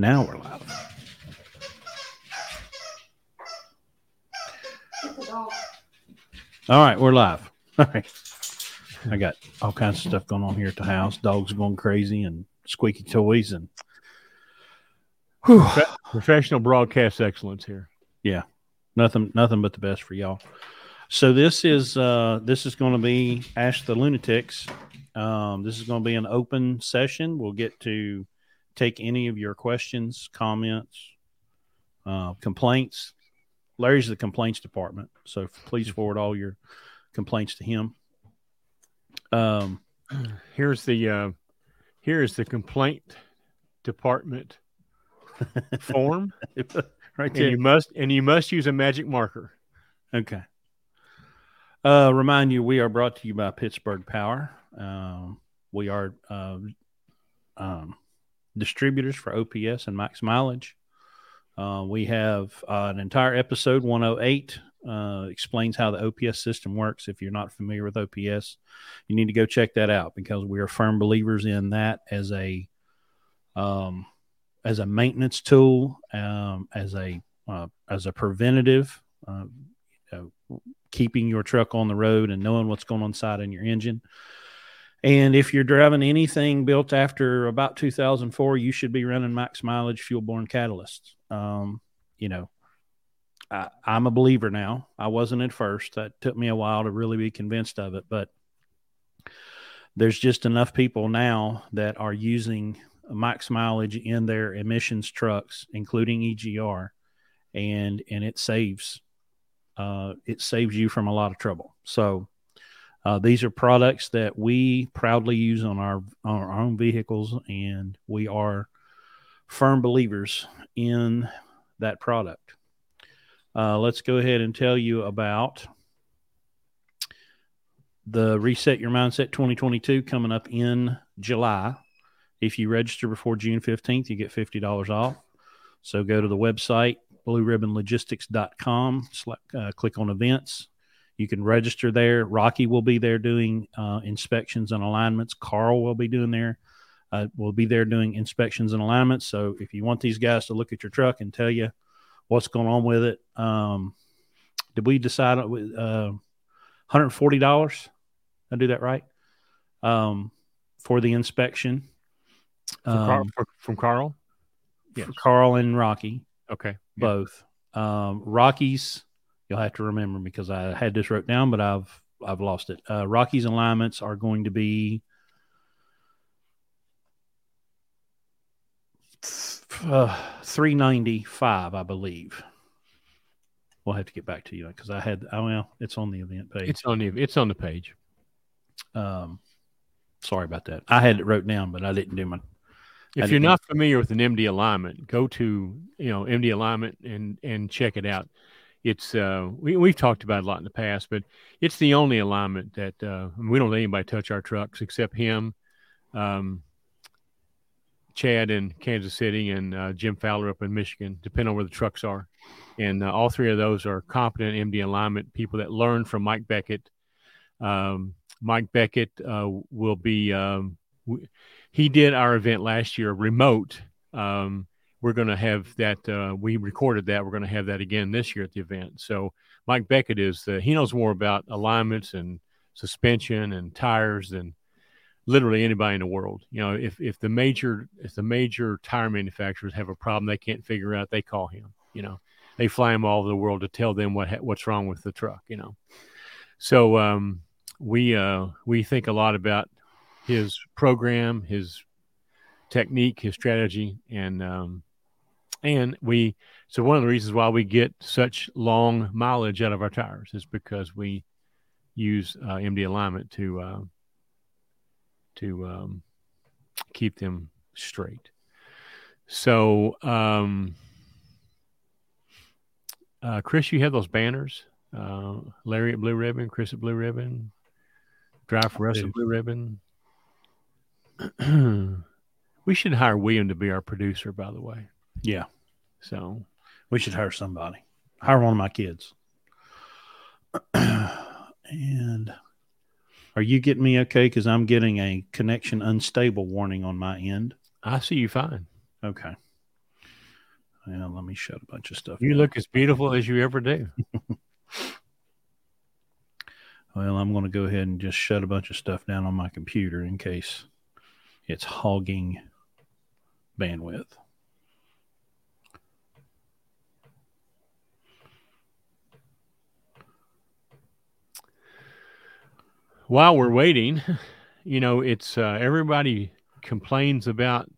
Now we're live. All right, we're live. All right. I got all kinds of stuff going on here at the house. Dogs going crazy and squeaky toys and Profe- Professional broadcast excellence here. yeah, nothing nothing but the best for y'all. So this is uh this is going to be Ask the Lunatics. Um, this is going to be an open session. We'll get to take any of your questions, comments, uh, complaints. Larry's the complaints department, so please forward all your complaints to him. Um, Here's the uh, here's the complaint department form, right and there. you must and you must use a magic marker. Okay. Uh, remind you, we are brought to you by Pittsburgh Power. Um, we are uh, um, distributors for OPS and max mileage. Uh, we have uh, an entire episode 108 uh, explains how the OPS system works. If you're not familiar with OPS, you need to go check that out because we are firm believers in that as a um, as a maintenance tool, um, as a uh, as a preventative. Uh, keeping your truck on the road and knowing what's going on inside in your engine. And if you're driving anything built after about 2004, you should be running max mileage fuel borne catalysts. Um, you know, I, I'm a believer now. I wasn't at first. That took me a while to really be convinced of it, but there's just enough people now that are using max mileage in their emissions trucks, including EGR, and and it saves uh, it saves you from a lot of trouble. So uh, these are products that we proudly use on our on our own vehicles, and we are firm believers in that product. Uh, let's go ahead and tell you about the Reset Your Mindset 2022 coming up in July. If you register before June 15th, you get $50 off. So go to the website, blueribbonlogistics.com, select, uh, click on events. You can register there. Rocky will be there doing uh, inspections and alignments. Carl will be doing there. Uh, will be there doing inspections and alignments. So if you want these guys to look at your truck and tell you what's going on with it, um, did we decide uh, $140? I do that right? Um, for the inspection. From, Carl, Um, for- from Carl. Yes. Carl and Rocky Okay. Yeah. both. Um, Rockies, you'll have to remember because I had this wrote down, but I've I've lost it. Uh, Rockies alignments are going to be uh, three ninety five, I believe. We'll have to get back to you because I had. Oh well, it's on the event page. It's on the it's on the page. um, sorry about that. I had it wrote down, but I didn't do my. If you're not familiar with an MD alignment, go to you know MD alignment and and check it out. It's uh we we've talked about a lot in the past, but it's the only alignment that uh, we don't let anybody touch our trucks except him, um, Chad in Kansas City, and uh, Jim Fowler up in Michigan, depending on where the trucks are. And uh, all three of those are competent MD alignment people that learn from Mike Beckett. Um, Mike Beckett uh, will be um, w- he did our event last year remote. Um, we're going to have that. Uh, we recorded that. We're going to have that again this year at the event. So Mike Beckett is the, he knows more about alignments and suspension and tires than literally anybody in the world. You know, if if the major if the major tire manufacturers have a problem they can't figure out, they call him. You know, they fly him all over the world to tell them what what's wrong with the truck. You know, so um, we uh, we think a lot about his program, his technique, his strategy, and um, and we so one of the reasons why we get such long mileage out of our tires is because we use uh, MD alignment to uh, to um, keep them straight. So, um, uh, Chris, you have those banners. Uh, Larry at Blue Ribbon, Chris at Blue Ribbon, Drive for Us at Blue Ribbon. we should hire William to be our producer, by the way. Yeah, So, we should hire somebody. Hire one of my kids. and are you getting me okay? Because I'm getting a connection unstable warning on my end. I see you fine. Okay. Yeah, let me shut a bunch of stuff. You down. look as beautiful as you ever do. Well, I'm going to go ahead and just shut a bunch of stuff down on my computer in case it's hogging bandwidth. While we're waiting, you know, it's uh, everybody complains about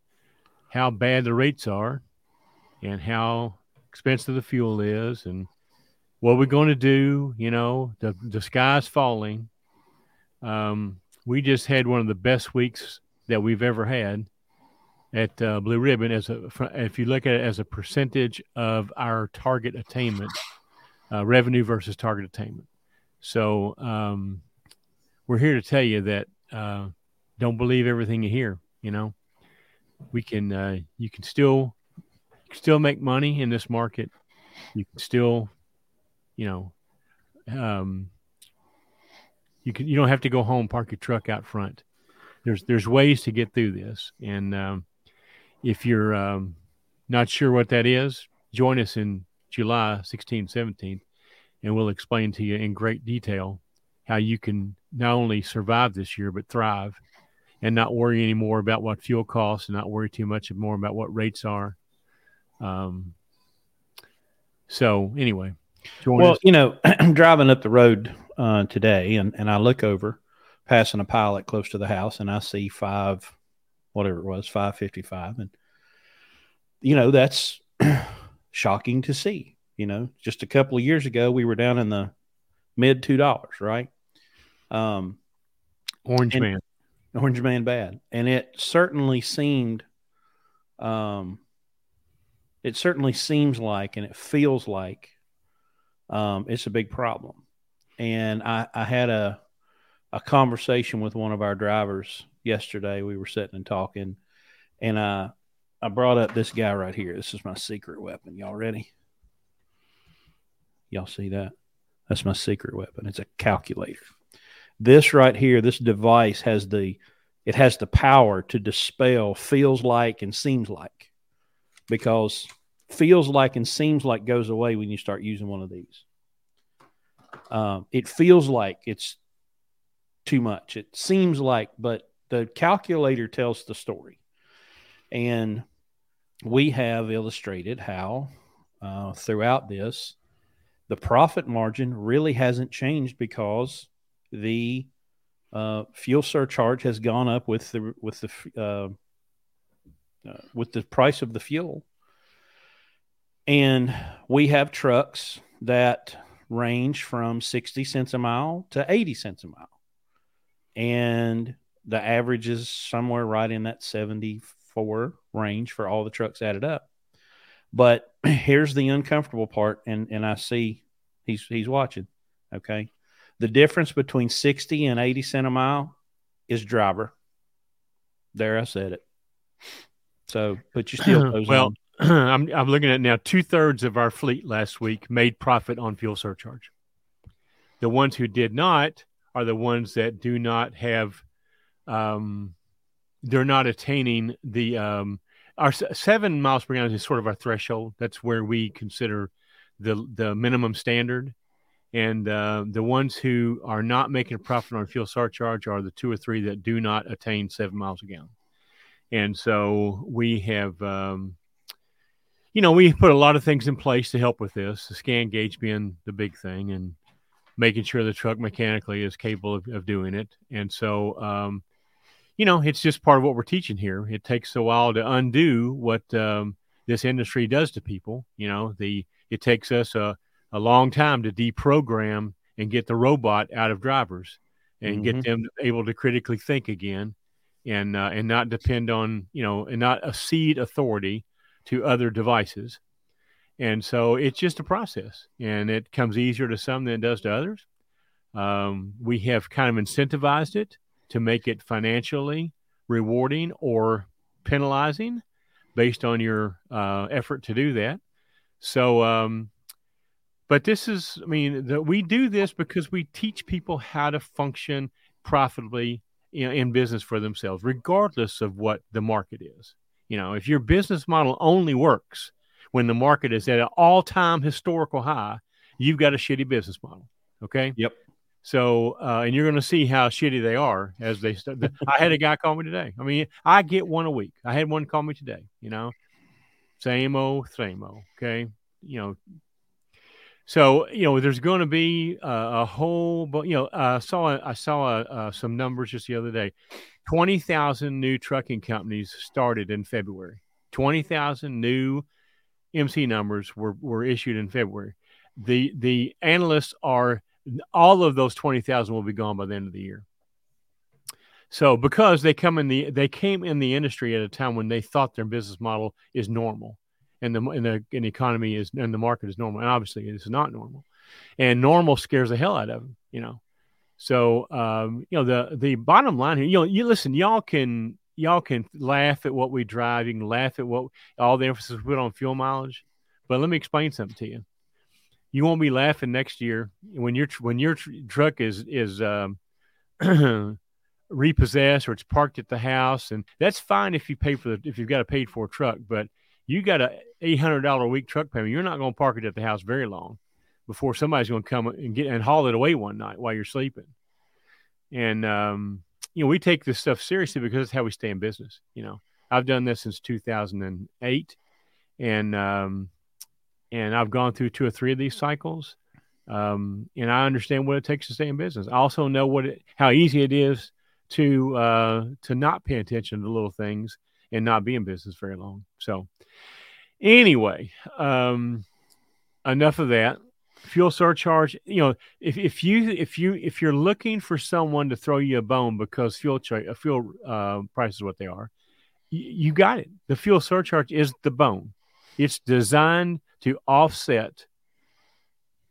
how bad the rates are and how expensive the fuel is and what we're going to do. You know, the, the sky's falling. Um, we just had one of the best weeks that we've ever had at uh, Blue Ribbon. As a, if you look at it as a percentage of our target attainment, uh, revenue versus target attainment. So um, we're here to tell you that uh, don't believe everything you hear. You know, we can uh, you can still still make money in this market. You can still, you know, um, you can you don't have to go home park your truck out front. There's there's ways to get through this, and um, if you're um, not sure what that is, join us in July 16th, 17th, and we'll explain to you in great detail how you can not only survive this year but thrive and not worry anymore about what fuel costs and not worry too much more about what rates are. Um, so anyway, well, us. you know, I'm driving up the road uh, today and, and I look over passing a pilot close to the house and I see five, whatever it was, 555. And, you know, that's shocking to see, you know, just a couple of years ago, we were down in the mid $2, right? Um, Orange man. Orange Man bad, and it certainly seemed, um, it certainly seems like, and it feels like, um, it's a big problem. And I, I had a a conversation with one of our drivers yesterday. We were sitting and talking, and I I brought up this guy right here. This is my secret weapon. Y'all ready? Y'all see that? That's my secret weapon. It's a calculator. This right here, this device has the it has the power to dispel feels like and seems like because feels like and seems like goes away when you start using one of these. Um, it feels like it's too much. It seems like, but the calculator tells the story. And we have illustrated how uh, throughout this, the profit margin really hasn't changed because the uh, fuel surcharge has gone up with the with the uh, uh, with the price of the fuel, and we have trucks that range from sixty cents a mile to eighty cents a mile, and the average is somewhere right in that seventy four range for all the trucks added up. But here's the uncomfortable part, and and I see he's he's watching. Okay, the difference between 60 and 80 cent a mile is driver. There, I said it. So put your steel toes well. I'm, I'm looking at now two thirds of our fleet last week made profit on fuel surcharge. The ones who did not are the ones that do not have, um, they're not attaining the, um, our seven miles per gallon is sort of our threshold. That's where we consider the the minimum standard. And uh, the ones who are not making a profit on fuel surcharge are the two or three that do not attain seven miles a gallon. And so we have, um, you know, we put a lot of things in place to help with this. The scan gauge being the big thing, and making sure the truck mechanically is capable of, of doing it. And so, um, you know, it's just part of what we're teaching here. It takes a while to undo what um, this industry does to people. You know, the it takes us a a long time to deprogram and get the robot out of drivers and mm-hmm. get them able to critically think again and uh, and not depend on you know and not accede authority to other devices. And so it's just a process and it comes easier to some than it does to others. Um, we have kind of incentivized it to make it financially rewarding or penalizing based on your uh, effort to do that. So um, but this is, I mean, the, we do this because we teach people how to function profitably in, in business for themselves, regardless of what the market is. You know, if your business model only works when the market is at an all time historical high, you've got a shitty business model. Okay. Yep. So, uh, and you're going to see how shitty they are as they start. I had a guy call me today. I mean, I get one a week. I had one call me today, you know, same old, same old. Okay. You know, so you know, there's going to be a, a whole, but you know, I saw I saw uh, some numbers just the other day. Twenty thousand new trucking companies started in February. Twenty thousand new MC numbers were were issued in February. The the analysts are all of those 20,000 will be gone by the end of the year. So because they come in the they came in the industry at a time when they thought their business model is normal and the and the, and the economy is and the market is normal. And obviously it's not normal. And normal scares the hell out of them you know? So um, you know the the bottom line here you know you listen y'all can y'all can laugh at what we drive. You can laugh at what all the emphasis we put on fuel mileage. But let me explain something to you. You won't be laughing next year when your when your truck is is um, repossessed or it's parked at the house, and that's fine if you pay for the if you've got a paid for truck. But you got a eight hundred dollar a week truck payment, you're not going to park it at the house very long before somebody's going to come and get and haul it away one night while you're sleeping. And um, you know, we take this stuff seriously because it's how we stay in business. You know, I've done this since 2008, and um, and I've gone through two or three of these cycles, um, and I understand what it takes to stay in business. I also know what it, how easy it is to uh, to not pay attention to little things and not be in business very long. So, anyway, um, enough of that. Fuel surcharge. You know, if, if you if you if you're looking for someone to throw you a bone because fuel tra- fuel uh, prices what they are, you got it. The fuel surcharge is the bone. It's designed to offset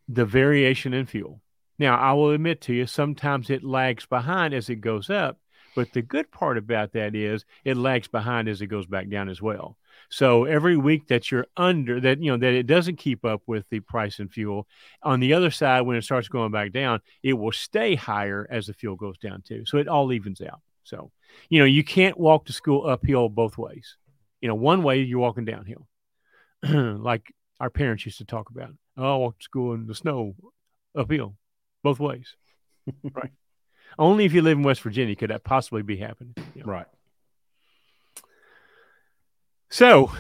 the variation in fuel. Now, I will admit to you, sometimes it lags behind as it goes up, but the good part about that is it lags behind as it goes back down as well. So every week that you're under that, you know, that it doesn't keep up with the price in fuel, on the other side, when it starts going back down, it will stay higher as the fuel goes down too. So it all evens out. So, you know, you can't walk to school uphill both ways. You know, one way you're walking downhill. like our parents used to talk about. Oh, I walk to school in the snow uphill, both ways. right. Only if you live in West Virginia could that possibly be happening. You know? Right. So,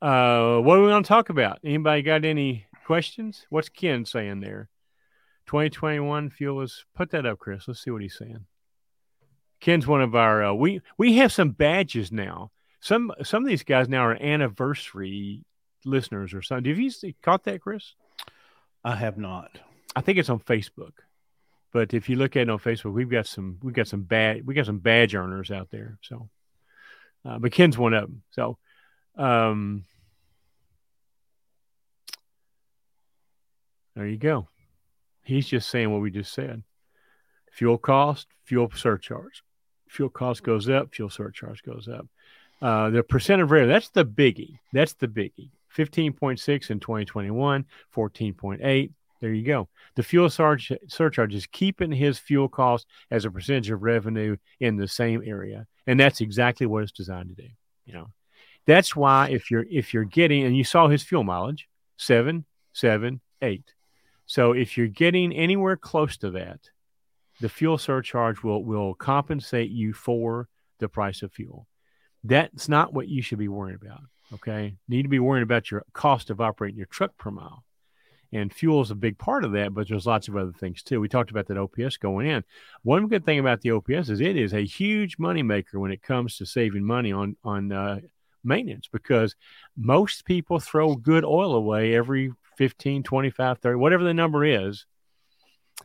uh, what are we going to talk about? Anybody got any questions? What's Ken saying there? 2021 fuel is put that up, Chris. Let's see what he's saying. Ken's one of our uh, we we have some badges now. Some some of these guys now are anniversary listeners or something. Have you caught that, Chris? I have not. I think it's on Facebook. But if you look at it on Facebook, we've got some we've got some bad we got some badge earners out there. So, uh, but Ken's one of them. So, um, there you go. He's just saying what we just said. Fuel cost, fuel surcharge. Fuel cost goes up, fuel surcharge goes up. Uh, the percent of rare, that's the biggie. That's the biggie. 15.6 in 2021, 14.8. There you go. The fuel surge, surcharge is keeping his fuel cost as a percentage of revenue in the same area, and that's exactly what it's designed to do. You know, that's why if you're if you're getting and you saw his fuel mileage seven, seven, eight. So if you're getting anywhere close to that, the fuel surcharge will will compensate you for the price of fuel. That's not what you should be worrying about. Okay. you Need to be worrying about your cost of operating your truck per mile. And fuel is a big part of that, but there's lots of other things too. We talked about that OPS going in. One good thing about the OPS is it is a huge moneymaker when it comes to saving money on on uh, maintenance because most people throw good oil away every 15, 25, 30, whatever the number is.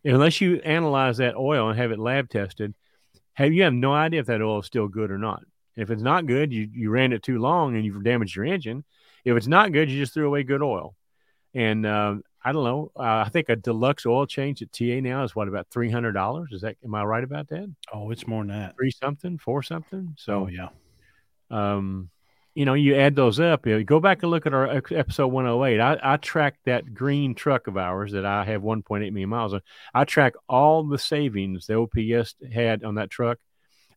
Unless you analyze that oil and have it lab tested, have you have no idea if that oil is still good or not. If it's not good, you, you ran it too long and you've damaged your engine. If it's not good, you just threw away good oil. And uh, I don't know. Uh, I think a deluxe oil change at TA now is what about three hundred dollars? Is that am I right about that? Oh, it's more than that. Three something, four something. So oh, yeah. Um, you know, you add those up. You know, go back and look at our episode 108. I, I tracked that green truck of ours that I have 1.8 million miles on. I track all the savings the OPS had on that truck.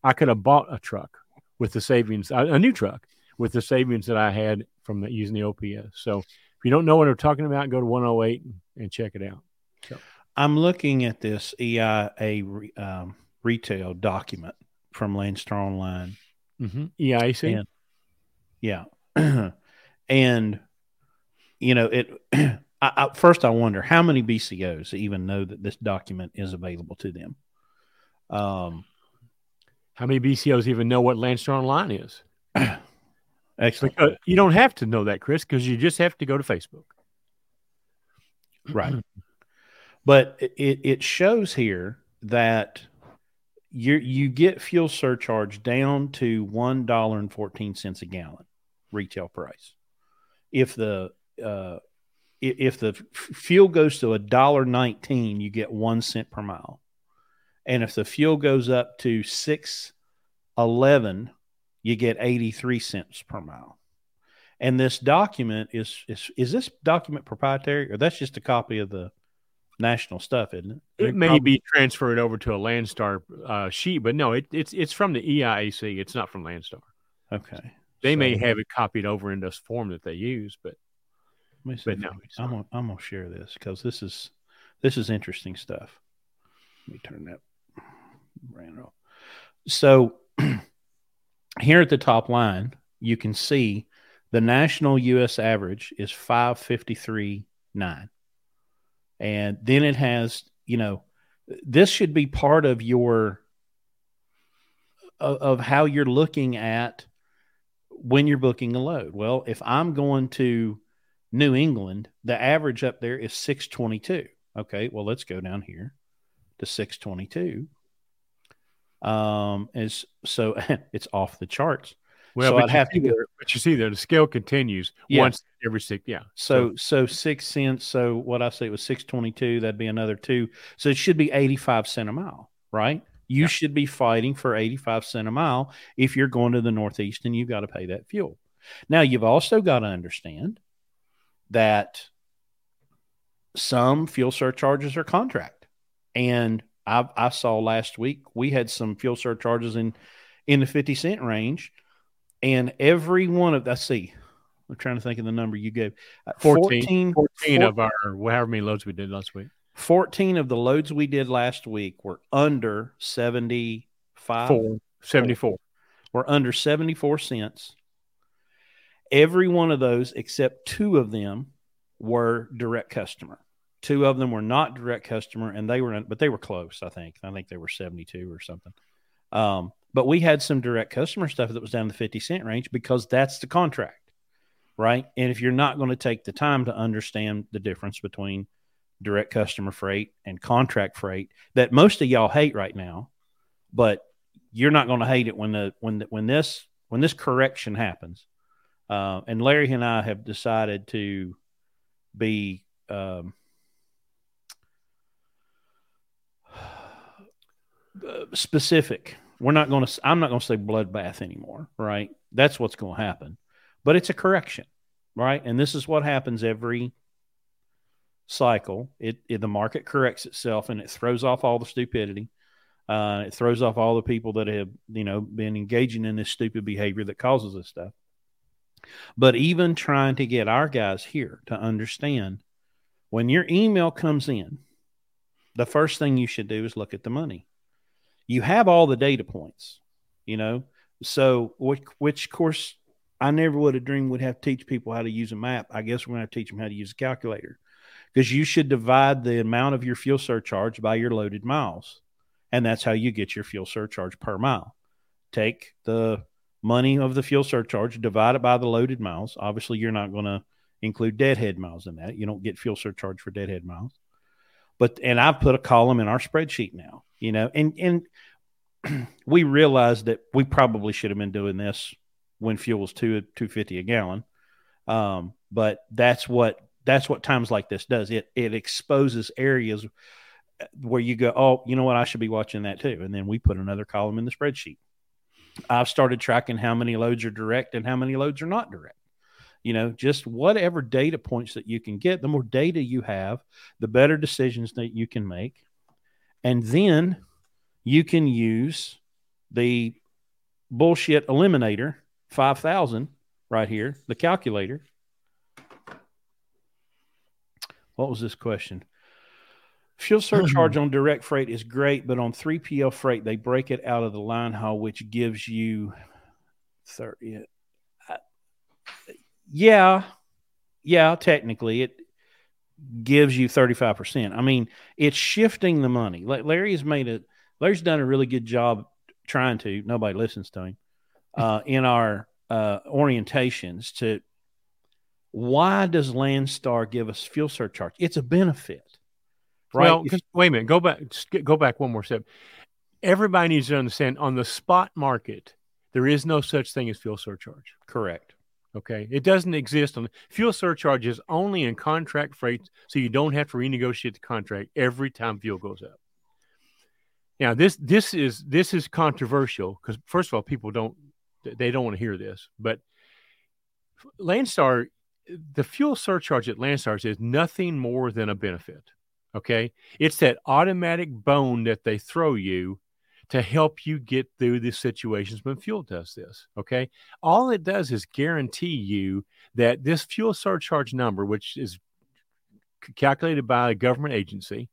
I could have bought a truck with the savings, a, a new truck with the savings that I had from the, using the OPS. So if you don't know what I'm talking about, go to 108 and, and check it out. So. I'm looking at this EIA um, retail document from Landstar Online. Mm-hmm. EIC? And, yeah. and, you know, it. I, I, first, I wonder how many BCOs even know that this document is available to them. Um, how many BCOs even know what Landstar Online is? Excellent. Because you don't have to know that, Chris, because you just have to go to Facebook. Right. but it, it shows here that you you get fuel surcharge down to one dollar and fourteen cents a gallon retail price. If the uh, if the fuel goes to a dollar nineteen, you get one cent per mile, and if the fuel goes up to six eleven, you get eighty three cents per mile. And this document is is is this document proprietary, or that's just a copy of the national stuff, isn't it? It may be transferred over to a Landstar uh, sheet, but no, it, it's it's from the EIAC. It's not from Landstar. Okay. They so, may have it copied over in this form that they use, but but no, I'm gonna, I'm gonna share this because this is this is interesting stuff. Let me turn that brand off. So here at the top line, you can see the national U.S. average is five fifty three nine. And then it has, you know, this should be part of your of, of how you're looking at when you're booking a load. Well, if I'm going to New England, the average up there is 622. Okay, well, let's go down here to 622. Um, is so it's off the charts. Well, so I'd have to go. There, but you see there, the scale continues yeah. once every six. Yeah. So, so, so six cents. So what I say was six twenty two. That'd be another two. So it should be eighty five cent a mile, right? You yeah. should be fighting for eighty five cent a mile if you're going to the Northeast and you've got to pay that fuel. Now you've also got to understand that some fuel surcharges are contract, and I, I saw last week we had some fuel surcharges in in the fifty cent range and every one of, let's see, I'm trying to think of the number you gave. Uh, 14, 14, 14 of our, however many loads we did last week. 14 of the loads we did last week were under 75. Four, 74. Were under 74 cents. Every one of those, except two of them, were direct customer. Two of them were not direct customer, and they were, but they were close. I think. I think they were 72 or something. Um, but we had some direct customer stuff that was down the 50 cent range because that's the contract, right? And if you're not going to take the time to understand the difference between direct customer freight and contract freight that most of y'all hate right now, but you're not going to hate it when the when the, when this when this correction happens. Uh, and Larry and I have decided to be um, specific we're not going to i'm not going to say bloodbath anymore right? That's what's going to happen. But it's a correction right? And this is what happens every cycle. It, it, the market corrects itself and it throws off all the stupidity. Uh, it throws off all the people that have you know been engaging in this stupid behavior that causes this stuff. But even trying to get our guys here to understand when your email comes in the first thing you should do is look at the money you have all the data points, you know. So, which, which course I never would have dreamed would have to teach people how to use a map. I guess we're going to, teach them how to use a calculator because you should divide the amount of your fuel surcharge by your loaded miles. And that's how you get your fuel surcharge per mile. Take the money of the fuel surcharge, divide it by the loaded miles. Obviously, you're not going to include deadhead miles in that. You don't get fuel surcharge for deadhead miles. But and I've put a column in our spreadsheet now you know, and and we realized that we probably should have been doing this when fuel was two two fifty a gallon. Um, but that's what that's what times like this does. It it exposes areas where you go, oh, you know what, I should be watching that too. And then we put another column in the spreadsheet. I've started tracking how many loads are direct and how many loads are not direct. You know, just whatever data points that you can get, the more data you have, the better decisions that you can make. And then you can use the bullshit eliminator 5000 right here, the calculator. What was this question? Fuel hmm. surcharge on direct freight is great, but on 3PL freight, they break it out of the line haul, which gives you 30. Uh, Yeah. Yeah, technically, it gives you 35%. I mean, it's shifting the money. Larry has made it, Larry's done a really good job trying to, nobody listens to him, uh, in our uh, orientations to why does Landstar give us fuel surcharge? It's a benefit. Right. Well, wait a minute. Go back. Go back one more step. Everybody needs to understand on the spot market, there is no such thing as fuel surcharge. Correct. Okay. It doesn't exist on fuel surcharge is only in contract freight, so you don't have to renegotiate the contract every time fuel goes up. Now this this is this is controversial because first of all, people don't they don't want to hear this, but Landstar, the fuel surcharge at Landstar is nothing more than a benefit. Okay. It's that automatic bone that they throw you to help you get through the situations when fuel does this. Okay. All it does is guarantee you that this fuel surcharge number, which is calculated by a government agency,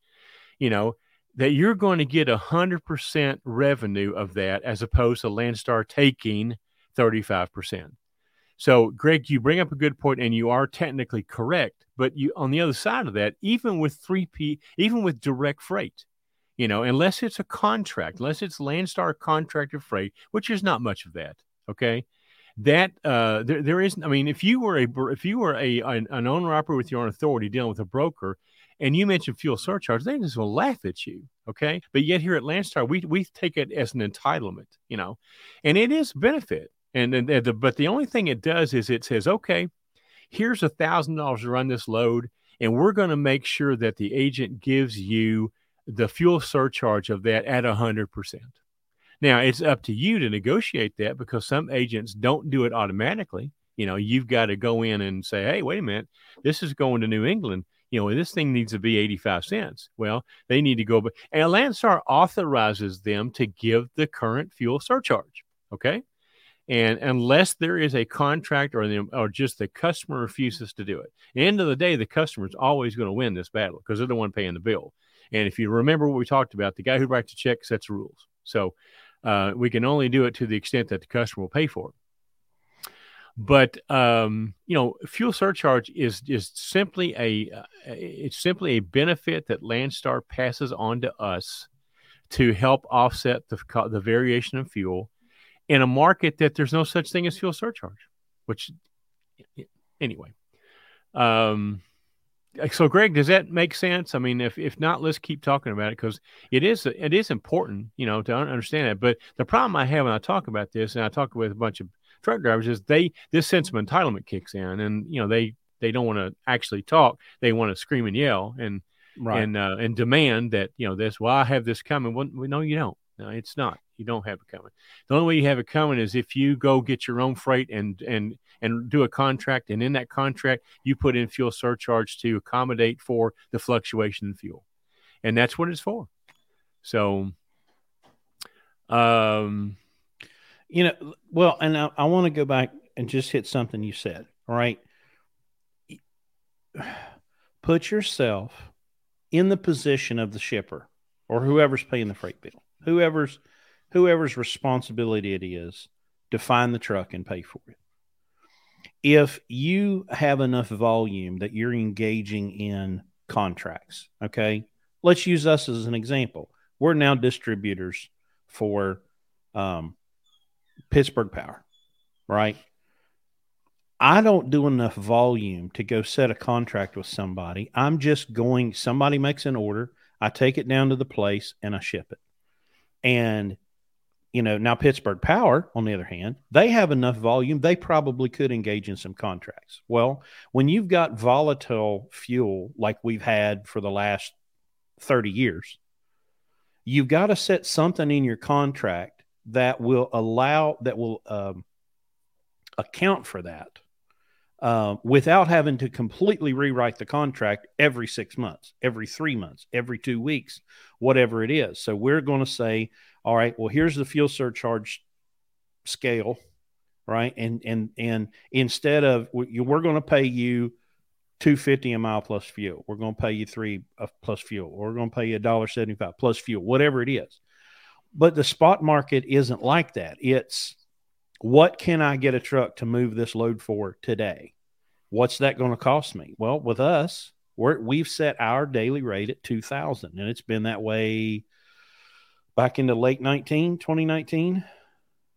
you know, that you're going to get 100% revenue of that as opposed to Landstar taking 35%. So, Greg, you bring up a good point, and you are technically correct. But you, on the other side of that, even with three P, even with direct freight, you know, unless it's a contract, unless it's Landstar contracted freight, which is not much of that. Okay, that uh, there, there isn't. I mean, if you were a if you were a an, an owner operator with your own authority dealing with a broker, and you mentioned fuel surcharge, they just will laugh at you. Okay, but yet here at Landstar, we we take it as an entitlement, you know, and it is benefit. And, and the, but the only thing it does is it says, okay, here's a thousand dollars to run this load, and we're going to make sure that the agent gives you the fuel surcharge of that at a hundred percent. Now it's up to you to negotiate that because some agents don't do it automatically. You know, you've got to go in and say, "Hey, wait a minute, this is going to New England. You know, this thing needs to be eighty-five cents." Well, they need to go, but and Landstar authorizes them to give the current fuel surcharge. Okay, and unless there is a contract or, the, or just the customer refuses to do it, end of the day, the customer is always going to win this battle because they're the one paying the bill. And if you remember what we talked about, the guy who writes the check sets rules. So uh, we can only do it to the extent that the customer will pay for it. But um, you know, fuel surcharge is is simply a uh, it's simply a benefit that Landstar passes on to us to help offset the the variation in fuel in a market that there's no such thing as fuel surcharge, which anyway. Um, so Greg, does that make sense? I mean, if, if not, let's keep talking about it because it is it is important, you know, to understand that But the problem I have when I talk about this, and I talk with a bunch of truck drivers, is they this sense of entitlement kicks in, and you know they they don't want to actually talk; they want to scream and yell and right. and uh, and demand that you know this. Well, I have this coming. Well, no, you don't. No, it's not. You don't have it coming. The only way you have it coming is if you go get your own freight and and and do a contract, and in that contract you put in fuel surcharge to accommodate for the fluctuation in fuel, and that's what it's for. So, um, you know, well, and I, I want to go back and just hit something you said. All right, put yourself in the position of the shipper or whoever's paying the freight bill whoever's whoever's responsibility it is to find the truck and pay for it. If you have enough volume that you're engaging in contracts, okay, let's use us as an example. We're now distributors for um, Pittsburgh Power, right? I don't do enough volume to go set a contract with somebody. I'm just going, somebody makes an order, I take it down to the place and I ship it. And, you know, now Pittsburgh Power, on the other hand, they have enough volume, they probably could engage in some contracts. Well, when you've got volatile fuel like we've had for the last 30 years, you've got to set something in your contract that will allow, that will um, account for that. Uh, without having to completely rewrite the contract every six months, every three months, every two weeks, whatever it is. So we're going to say, all right, well, here's the fuel surcharge scale. right? And and and instead of we're going to pay you two fifty a mile plus fuel, we're going to pay you three uh, plus fuel, or we're going to pay you a dollar seventy five plus fuel, whatever it is. But the spot market isn't like that. It's what can I get a truck to move this load for today? What's that going to cost me? Well, with us, we're, we've set our daily rate at 2000 and it's been that way back into late 19, 2019.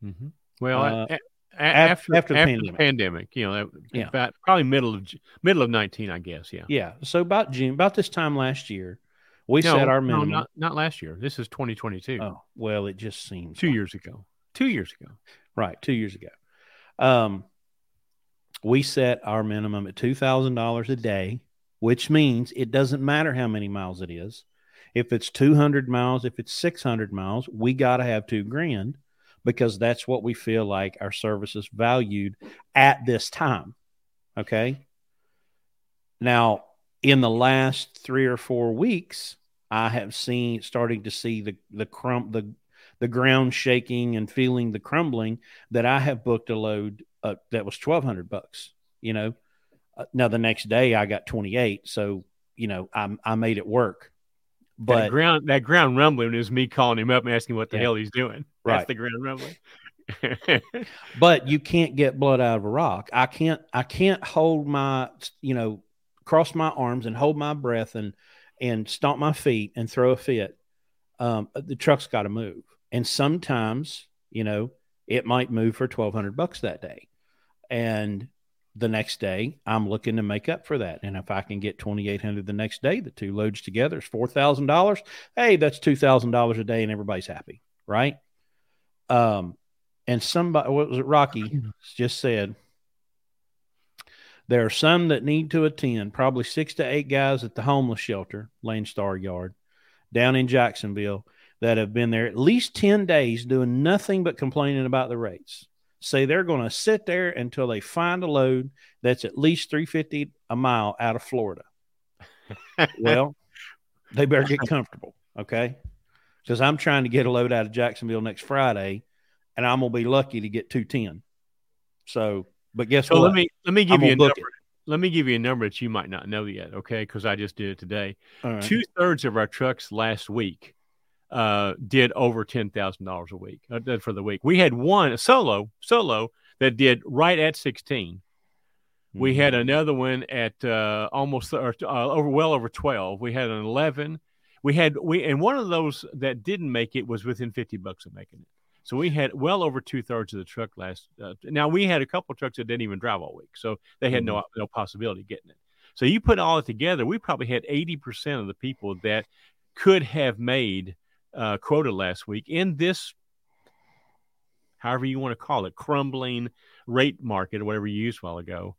Mm-hmm. Well, uh, after, after, the, after pandemic. the pandemic, you know, yeah. about probably middle of middle of 19, I guess. Yeah. Yeah. So about June, about this time last year, we no, set our minimum. No, not, not last year. This is 2022. Oh, well, it just seems two like, years ago. Two years ago. Right. Two years ago. Um, we set our minimum at $2,000 a day, which means it doesn't matter how many miles it is. If it's 200 miles, if it's 600 miles, we got to have two grand because that's what we feel like our service is valued at this time. Okay. Now, in the last three or four weeks, I have seen starting to see the the crumb the the ground shaking and feeling the crumbling that I have booked a load uh, that was twelve hundred bucks. You know, uh, now the next day I got twenty eight, so you know I I made it work. But that ground that ground rumbling is me calling him up and asking what the yeah, hell he's doing. That's right. the ground rumbling. but you can't get blood out of a rock. I can't I can't hold my you know cross my arms and hold my breath and and stomp my feet and throw a fit, um, the truck's got to move. And sometimes, you know, it might move for twelve hundred bucks that day, and the next day I'm looking to make up for that. And if I can get twenty eight hundred the next day, the two loads together is four thousand dollars. Hey, that's two thousand dollars a day, and everybody's happy, right? Um, and somebody, what was it? Rocky just said there are some that need to attend, probably six to eight guys at the homeless shelter, Landstar Yard, down in Jacksonville, that have been there at least 10 days doing nothing but complaining about the rates. Say they're going to sit there until they find a load that's at least 350 a mile out of Florida. well, they better get comfortable, okay? Because I'm trying to get a load out of Jacksonville next Friday, and I'm going to be lucky to get 210. So but guess so what? Let me let me give I'm you a number. It. Let me give you a number that you might not know yet, okay? Because I just did it today. Right. Two thirds of our trucks last week uh, did over ten thousand dollars a week uh, for the week. We had one solo solo that did right at sixteen. Mm-hmm. We had mm-hmm. another one at uh, almost or, uh, over well over twelve. We had an eleven. We had we and one of those that didn't make it was within fifty bucks of making it. So we had well over two thirds of the truck last. Uh, now we had a couple trucks that didn't even drive all week, so they had mm-hmm. no no possibility of getting it. So you put all it together, we probably had eighty percent of the people that could have made uh, quota last week in this, however you want to call it, crumbling rate market or whatever you used a while ago.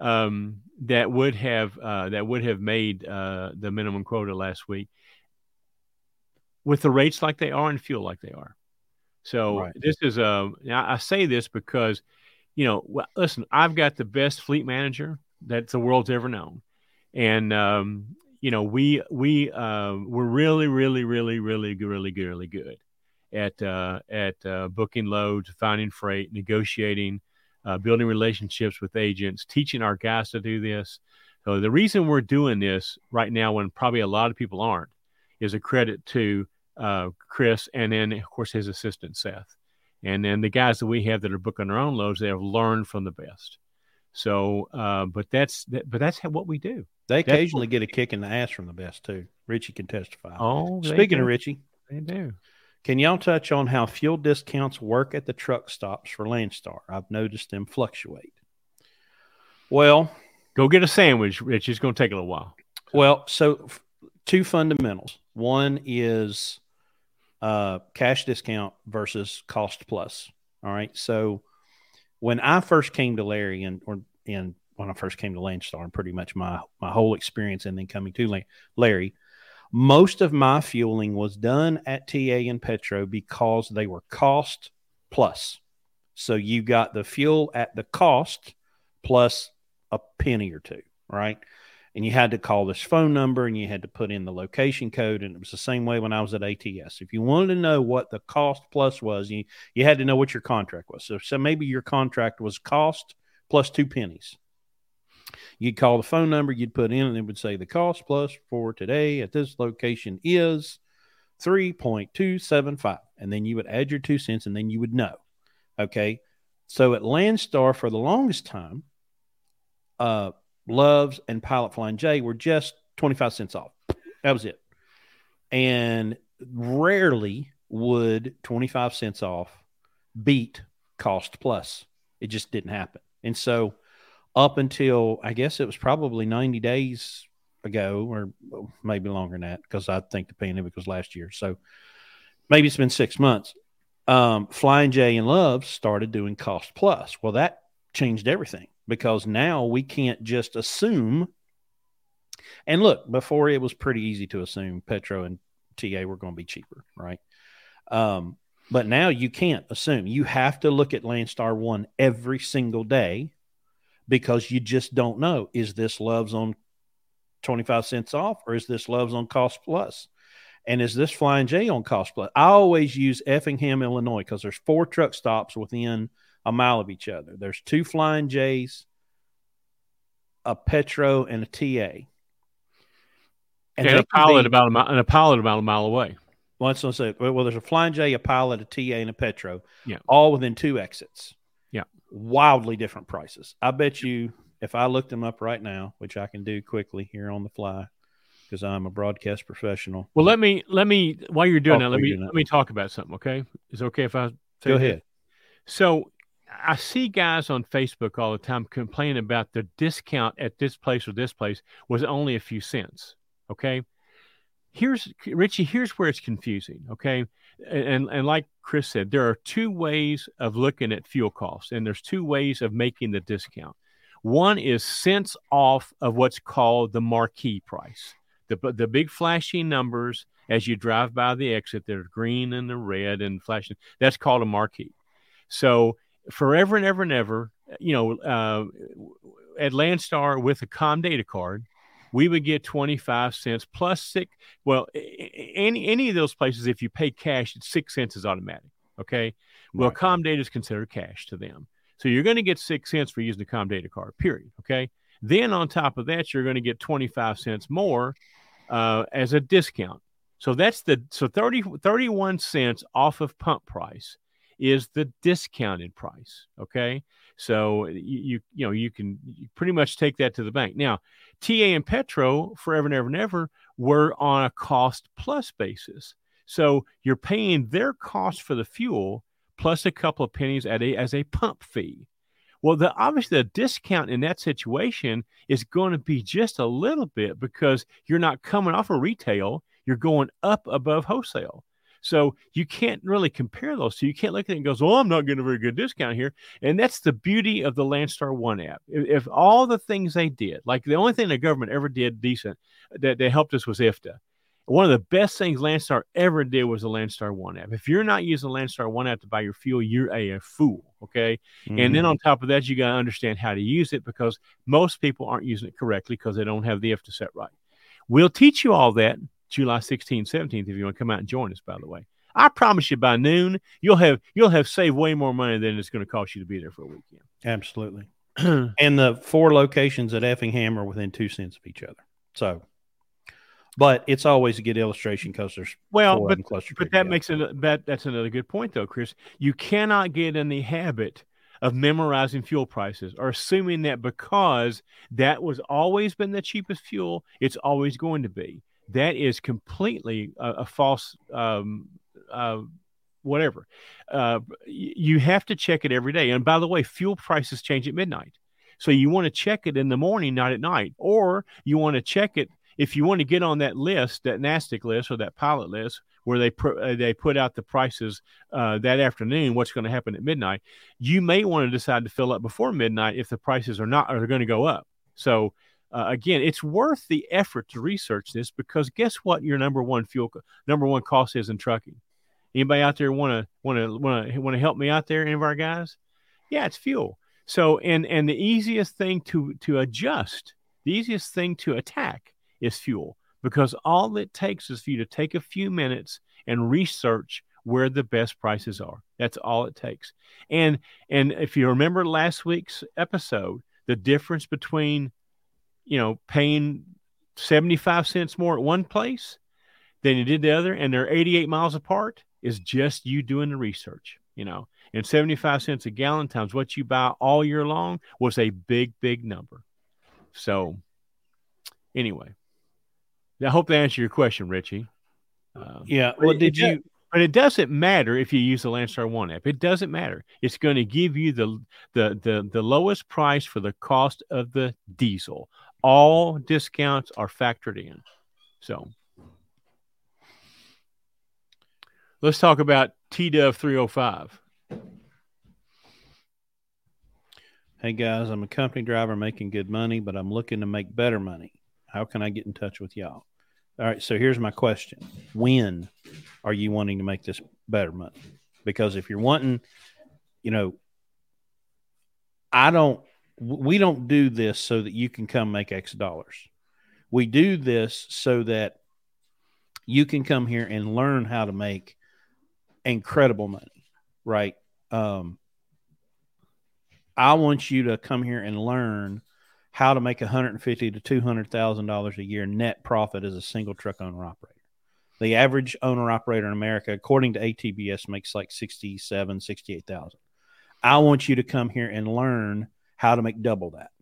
Um, that would have uh, that would have made uh, the minimum quota last week with the rates like they are and fuel like they are. So right. this is a. I say this because, you know, listen, I've got the best fleet manager that the world's ever known, and um, you know, we we uh, we're really, really, really, really, really, really good at uh, at uh, booking loads, finding freight, negotiating, uh, building relationships with agents, teaching our guys to do this. So the reason we're doing this right now, when probably a lot of people aren't, is a credit to uh, Chris, and then of course his assistant Seth, and then the guys that we have that are booking their own loads, they have learned from the best. So, uh, but that's that, but that's how, what we do. They occasionally get a kick in the ass from the best too. Richie can testify. Oh, speaking of Richie, they do. Can y'all touch on how fuel discounts work at the truck stops for Landstar? I've noticed them fluctuate. Well, go get a sandwich, Rich. It's going to take a little while. Well, so two fundamentals. One is uh, cash discount versus cost plus. All right. So when I first came to Larry and or and when I first came to Landstar and pretty much my my whole experience and then coming to Larry, most of my fueling was done at TA and Petro because they were cost plus. So you got the fuel at the cost plus a penny or two, right? And you had to call this phone number and you had to put in the location code and it was the same way when i was at ats if you wanted to know what the cost plus was you, you had to know what your contract was. So, so maybe your contract was cost plus two pennies. You'd call the phone number you'd put in and it would say the cost plus for today at this location is 3.275 and then you would add your two cents and then you would know. Okay? So at landstar for the longest time uh Loves and Pilot Flying J were just 25 cents off. That was it. And rarely would 25 cents off beat cost plus. It just didn't happen. And so up until I guess it was probably 90 days ago or maybe longer than that because I think the pandemic was last year. So maybe it's been six months. Um, Flying J and Love started doing cost plus. Well, that changed everything because now we can't just assume. And look, before it was pretty easy to assume Petro and TA were going to be cheaper, right? Um, but now you can't assume. You have to look at Landstar One every single day because you just don't know. Is this Love's on 25 cents off or is this Love's on cost plus? And is this Flying J on cost plus? I always use Effingham, Illinois, because there's four truck stops within a mile of each other. There's two Flying J's, a Petro, and a TA. And, and a pilot be, about a mile, and a pilot about a mile away. Well, let's say, well, there's a Flying J, a pilot, a TA, and a Petro. Yeah. All within two exits. Yeah. Wildly different prices. I bet you if I looked them up right now, which I can do quickly here on the fly, because I'm a broadcast professional. Well, let me let me while you're doing oh, that, let me let me talk about something. Okay, is it okay if I go ahead? So I see guys on Facebook all the time complaining about the discount at this place or this place was only a few cents. Okay. Here's Richie, here's where it's confusing. Okay. And, and like Chris said, there are two ways of looking at fuel costs, and there's two ways of making the discount. One is cents off of what's called the marquee price, the, the big flashing numbers as you drive by the exit, they're green and the red and flashing. That's called a marquee. So forever and ever and ever, you know, uh, at Landstar with a Comdata card, we would get 25 cents plus six. Well, any, any of those places, if you pay cash, it's six cents is automatic. Okay. Well, right. Comdata is considered cash to them. So you're going to get six cents for using the Comdata card, period. Okay. Then on top of that, you're going to get 25 cents more uh, as a discount. So that's the, so 30, 31 cents off of pump price is the discounted price. Okay. So you, you, know, you can pretty much take that to the bank. Now, TA and Petro forever and ever and ever were on a cost plus basis. So you're paying their cost for the fuel plus a couple of pennies at a, as a pump fee. Well, the obviously the discount in that situation is going to be just a little bit because you're not coming off a of retail, you're going up above wholesale. So you can't really compare those two. You can't look at it and go, "Oh, I'm not getting a very good discount here." And that's the beauty of the Landstar One app. If, if all the things they did, like the only thing the government ever did decent that, that helped us was IFTA. One of the best things Landstar ever did was the Landstar One app. If you're not using the Landstar One app to buy your fuel, you're a, a fool. Okay. Mm-hmm. And then mm-hmm. on top of that, you got to understand how to use it because most people aren't using it correctly because they don't have the IFTA set right. We'll teach you all that July 16th, 17th, if you want to come out and join us, by the way. I promise you by noon, you'll have you'll have saved way more money than it's going to cost you to be there for a weekend. Absolutely. and the four locations at Effingham are within two cents of each other. So but it's always a good illustration because there's well, but, but that makes it that that's another good point though, Chris. You cannot get in the habit of memorizing fuel prices or assuming that because that was always been the cheapest fuel, it's always going to be that is completely a, a false um, uh, whatever. Uh, you have to check it every day. And by the way, fuel prices change at midnight. So you want to check it in the morning, not at night, or you want to check it if you want to get on that list, that NASTC list or that pilot list, where they pr- uh, they put out the prices uh, that afternoon, what's going to happen at midnight. You may want to decide to fill up before midnight if the prices are not are going to go up. So uh, again, it's worth the effort to research this because guess what? Your number one fuel, number one cost is in trucking. Anybody out there want to want to want to want to help me out there? Any of our guys? Yeah, it's fuel. So and and the easiest thing to to adjust the easiest thing to attack is fuel because all it takes is for you to take a few minutes and research where the best prices are. That's all it takes. And and if you remember last week's episode, the difference between you know paying 75 cents more at one place than you did the other and they're 88 miles apart is just you doing the research, you know. And 75 cents a gallon times what you buy all year long was a big big number. So anyway, I hope that answered your question, Richie. Uh, yeah. Well, did you? But it doesn't matter if you use the Landstar One app. It doesn't matter. It's going to give you the the the the lowest price for the cost of the diesel. All discounts are factored in. So let's talk about TDUV 305. Hey guys, I'm a company driver making good money, but I'm looking to make better money. How can I get in touch with y'all? All right, so here's my question. When are you wanting to make this better money? Because if you're wanting, you know, I don't we don't do this so that you can come make X dollars. We do this so that you can come here and learn how to make incredible money, right? Um, I want you to come here and learn how to make 150 to 200 thousand dollars a year net profit as a single truck owner operator. The average owner operator in America, according to ATBS, makes like 67, 68,000. I want you to come here and learn how to make double that.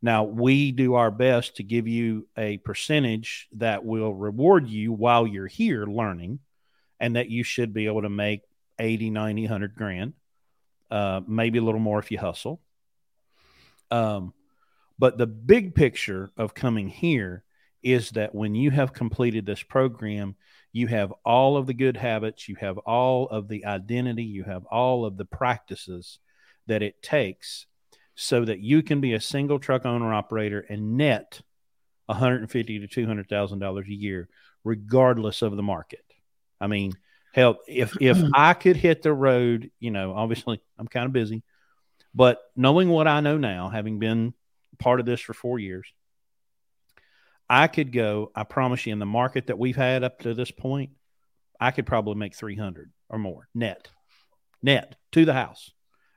Now, we do our best to give you a percentage that will reward you while you're here learning, and that you should be able to make 80, 90, 100 grand, uh, maybe a little more if you hustle. Um, but the big picture of coming here is that when you have completed this program, you have all of the good habits, you have all of the identity, you have all of the practices that it takes so that you can be a single truck owner operator and net 150 to 200 thousand dollars a year regardless of the market i mean hell if if i could hit the road you know obviously i'm kind of busy but knowing what i know now having been part of this for four years. I could go, I promise you, in the market that we've had up to this point, I could probably make 300 or more net, net to the house.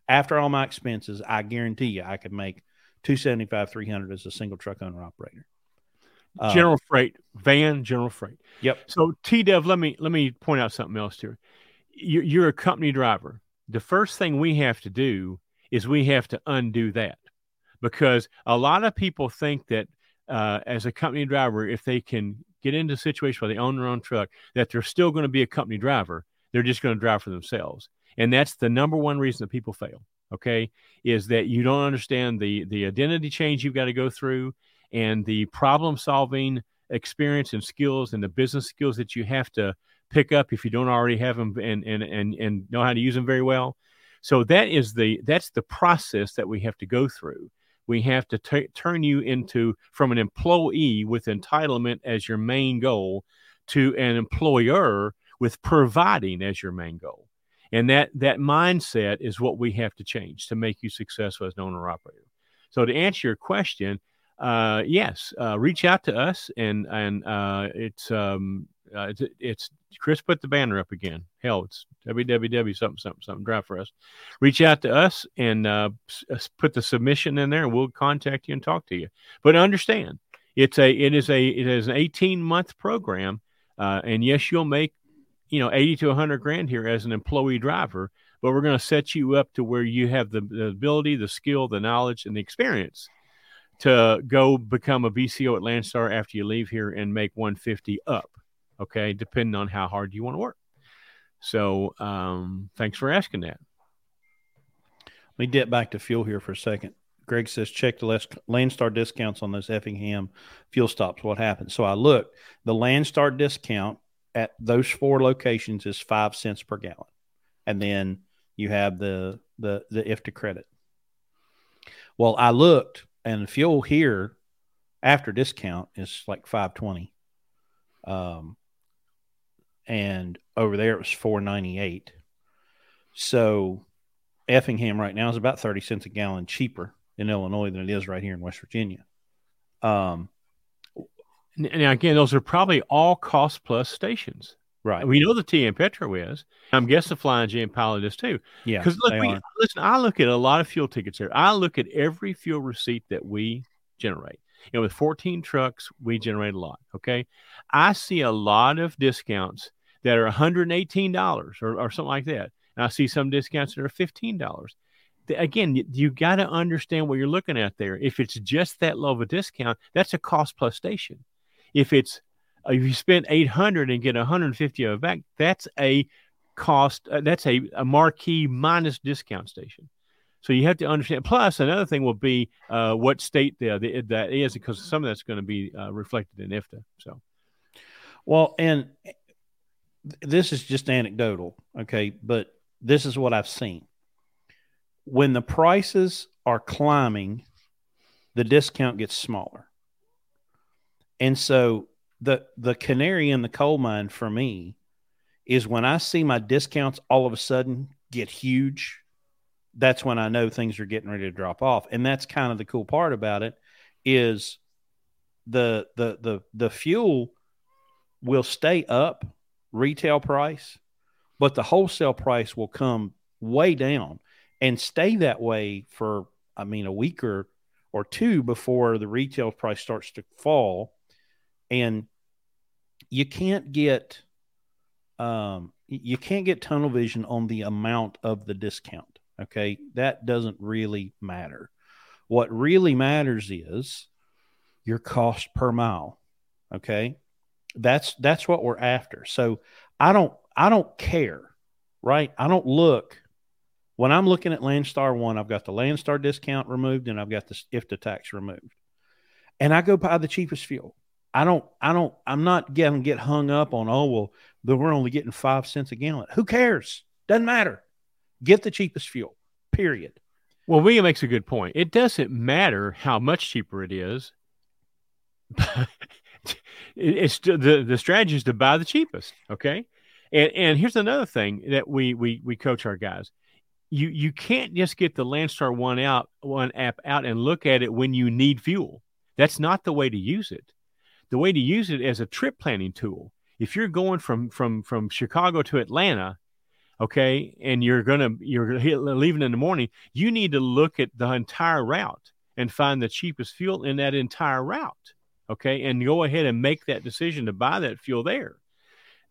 After all my expenses, I guarantee you I could make 275, 300 as a single truck owner operator. Uh, general freight, van, general freight. Yep. So T Dev, let me let me point out something else here. You're, you're a company driver. The first thing we have to do is we have to undo that because a lot of people think that uh, as a company driver, if they can get into a situation where they own their own truck, that they're still going to be a company driver. They're just going to drive for themselves. And that's the number one reason that people fail. Okay. Is that you don't understand the, the identity change you've got to go through and the problem solving experience and skills and the business skills that you have to pick up if you don't already have them and, and, and, and know how to use them very well. So that is the, that's the process that we have to go through we have to t- turn you into from an employee with entitlement as your main goal to an employer with providing as your main goal. And that that mindset is what we have to change to make you successful as an owner operator. So to answer your question, uh, yes, uh, reach out to us and and uh, it's um, uh, it's, it's Chris put the banner up again. Hell, it's www something something something drive for us. Reach out to us and uh, uh, put the submission in there, and we'll contact you and talk to you. But understand, it's a it is a it is an eighteen month program, and yes, you'll make you know eighty to hundred grand here as an employee driver. But we're going to set you up to where you have the, the ability, the skill, the knowledge, and the experience to go become a BCO at Landstar after you leave here and make 150 up okay, depending on how hard you want to work. So um, thanks for asking that. Let me dip back to fuel here for a second. Greg says, check the Landstar discounts on those Effingham fuel stops. What happened? So I looked. The Landstar discount at those four locations is five cents per gallon, and then you have the the the IFTA credit. Well, I looked, and fuel here after discount is like five twenty. Um, and over there it was 498 so effingham right now is about 30 cents a gallon cheaper in illinois than it is right here in west virginia Um, now again, those are probably all cost plus stations. right. We know the TM Petro is. I'm guessing the Flying J and Pilot is too. yeah. Because look, we, listen, I look at a lot of fuel tickets here. I look at every fuel receipt that we generate. You know, with 14 trucks, we generate a lot. Okay. I see a lot of discounts that are $118 or, or something like that. And I see some discounts that are $15. The- Again, you, you got to understand what you're looking at there. If it's just that low of a discount, that's a cost plus station. If it's uh, if you spend 800 and get 150 of it back, that's a cost. Uh, that's a, a marquee minus discount station. So you have to understand. Plus, another thing will be uh, what state the, the, that is, because some of that's going to be uh, reflected in IFTA. So Well, and this is just anecdotal, okay, but this is what I've seen. When the prices are climbing, the discount gets smaller. And so the the canary in the coal mine for me is when I see my discounts all of a sudden get huge, that's when I know things are getting ready to drop off. And that's kind of the cool part about it is the the the the fuel will stay up retail price, but the wholesale price will come way down and stay that way for, I mean, a week or, or two before the retail price starts to fall. And you can't get, um, you can't get tunnel vision on the amount of the discount. Okay. That doesn't really matter. What really matters is your cost per mile. Okay that's that's what we're after so i don't i don't care right i don't look when i'm looking at landstar one i've got the landstar discount removed and i've got the ifta tax removed and i go buy the cheapest fuel i don't i don't i'm not getting get hung up on oh well then we're only getting five cents a gallon who cares doesn't matter get the cheapest fuel period Well, William makes a good point. It doesn't matter how much cheaper it is. It- it's the the strategy is to buy the cheapest. Okay, and and here's another thing that we we we coach our guys. You you can't just get the Landstar one out one app out and look at it when you need fuel. That's not the way to use it. The way to use it as a trip planning tool. If you're going from from from Chicago to Atlanta, okay, and you're gonna you're leaving in the morning, you need to look at the entire route and find the cheapest fuel in that entire route, okay, and go ahead and make that decision to buy that fuel there.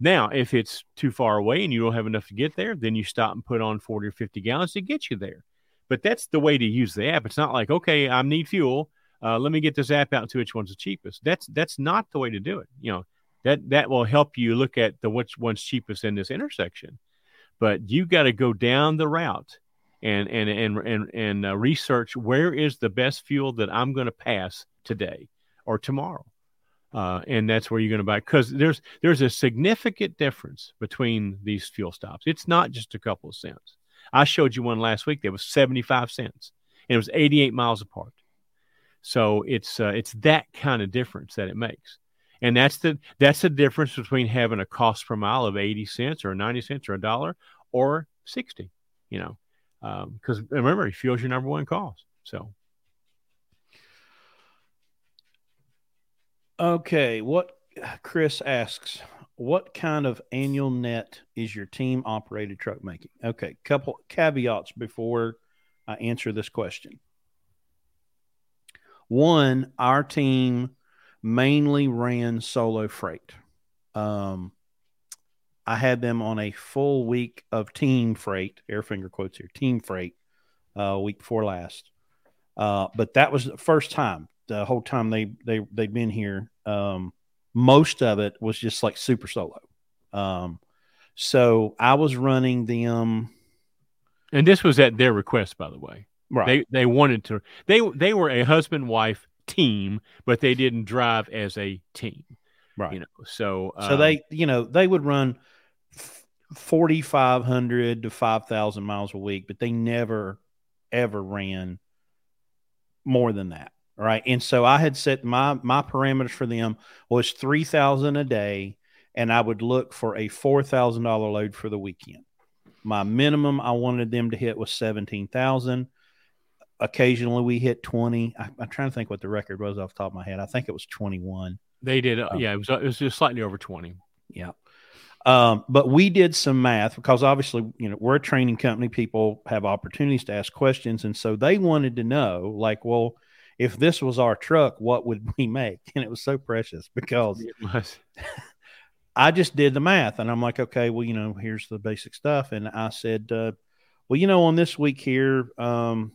Now, if it's too far away and you don't have enough to get there, then you stop and put on 40 or 50 gallons to get you there. But that's the way to use the app. It's not like, okay, I need fuel. Uh, let me get this app out see which one's the cheapest. That's that's not the way to do it. You know, that that will help you look at the which one's cheapest in this intersection. But you got to go down the route and and and and and uh, research where is the best fuel that I'm going to pass today or tomorrow, uh, and that's where you're going to buy because there's there's a significant difference between these fuel stops. It's not just a couple of cents. I showed you one last week that was 75 cents, and it was 88 miles apart. So it's uh, it's that kind of difference that it makes, and that's the that's the difference between having a cost per mile of 80 cents or 90 cents or a dollar or 60. You know, because remember, fuel's your number one cost. So Okay, what Chris asks, what kind of annual net is your team operated truck making? Okay, couple caveats before I answer this question. One, our team mainly ran solo freight. Um, I had them on a full week of team freight, air finger quotes here, team freight, uh, week before last. Uh, but that was the first time. The whole time they they they've been here, um, most of it was just like super solo. Um, so I was running them and this was at their request, by the way. Right. They they wanted to. They they were a husband wife team, but they didn't drive as a team. right. You know, so so um, they you know they would run forty five hundred to five thousand miles a week, but they never ever ran more than that. Right. And so I had set my my parameters for them was three thousand a day, and I would look for a four thousand dollar load for the weekend. My minimum I wanted them to hit was seventeen thousand. Occasionally we hit 20. I, am trying to think what the record was off the top of my head. I think it was 21. They did. Uh, yeah, it was, it was just slightly over 20. Yeah. Um, but we did some math because obviously, you know, we're a training company. People have opportunities to ask questions. And so they wanted to know, like, well, if this was our truck, what would we make? And it was so precious because I just did the math and I'm like, okay, well, you know, here's the basic stuff. And I said, uh, well, you know, on this week here, um,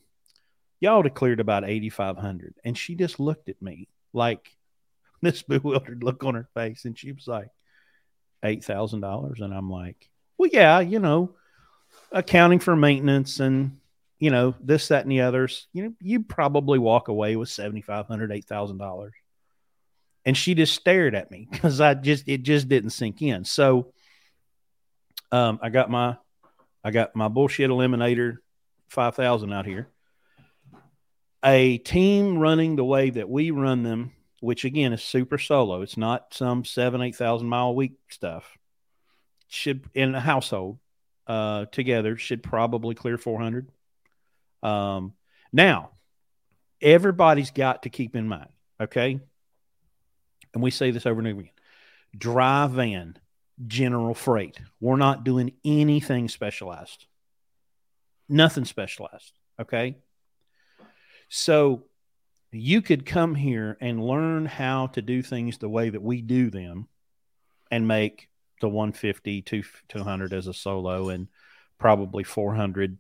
y'all declared about 8,500. And she just looked at me like this bewildered look on her face. And she was like, $8,000. And I'm like, well, yeah, you know, accounting for maintenance and, you know, this, that, and the others, you know, you probably walk away with $7,500, $8,000. And she just stared at me because I just, it just didn't sink in. So, um, I got my, I got my bullshit eliminator 5000 out here. A team running the way that we run them which again is super solo. It's not some seven, eight thousand mile a week stuff. Should in a household uh, together should probably clear four hundred. Um, now, everybody's got to keep in mind, okay, and we say this over and over again: dry van, general freight. We're not doing anything specialized. Nothing specialized. Okay. So you could come here and learn how to do things the way that we do them and make the 150 to 200 as a solo and probably 400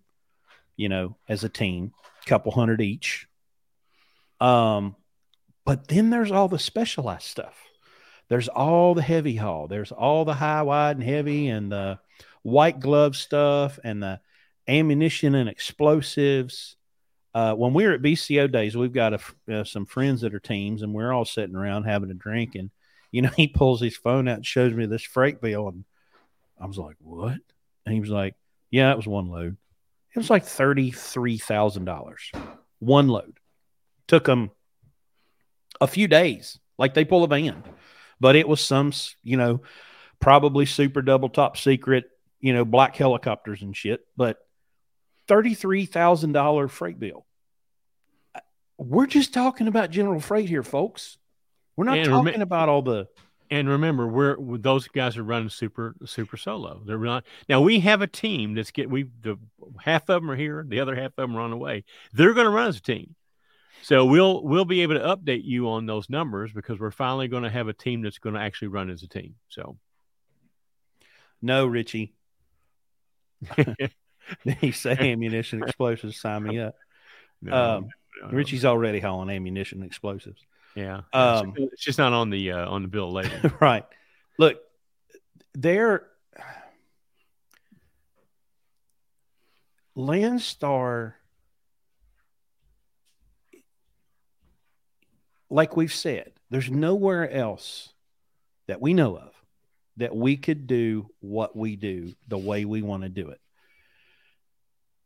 you know as a team couple hundred each. Um but then there's all the specialized stuff. There's all the heavy haul. There's all the high wide and heavy and the white glove stuff and the ammunition and explosives uh, when we were at BCO days, we've got a, uh, some friends that are teams, and we're all sitting around having a drink. And you know, he pulls his phone out and shows me this freight bill, and I was like, "What?" And he was like, "Yeah, it was one load. It was like thirty three thousand dollars, one load. Took them a few days, like they pull a van, but it was some, you know, probably super double top secret, you know, black helicopters and shit, but." $33,000 freight bill. We're just talking about general freight here, folks. We're not and talking rem- about all the. And remember, we're those guys are running super super solo. They're not now. We have a team that's get we the half of them are here, the other half of them are on the way. They're going to run as a team, so we'll we'll be able to update you on those numbers because we're finally going to have a team that's going to actually run as a team. So, no, Richie. he say ammunition explosives. Sign me up. No, um, no, no, Richie's already hauling ammunition explosives. Yeah, um, it's just not on the uh, on the bill later. right. Look, there. Landstar, like we've said, there's nowhere else that we know of that we could do what we do the way we want to do it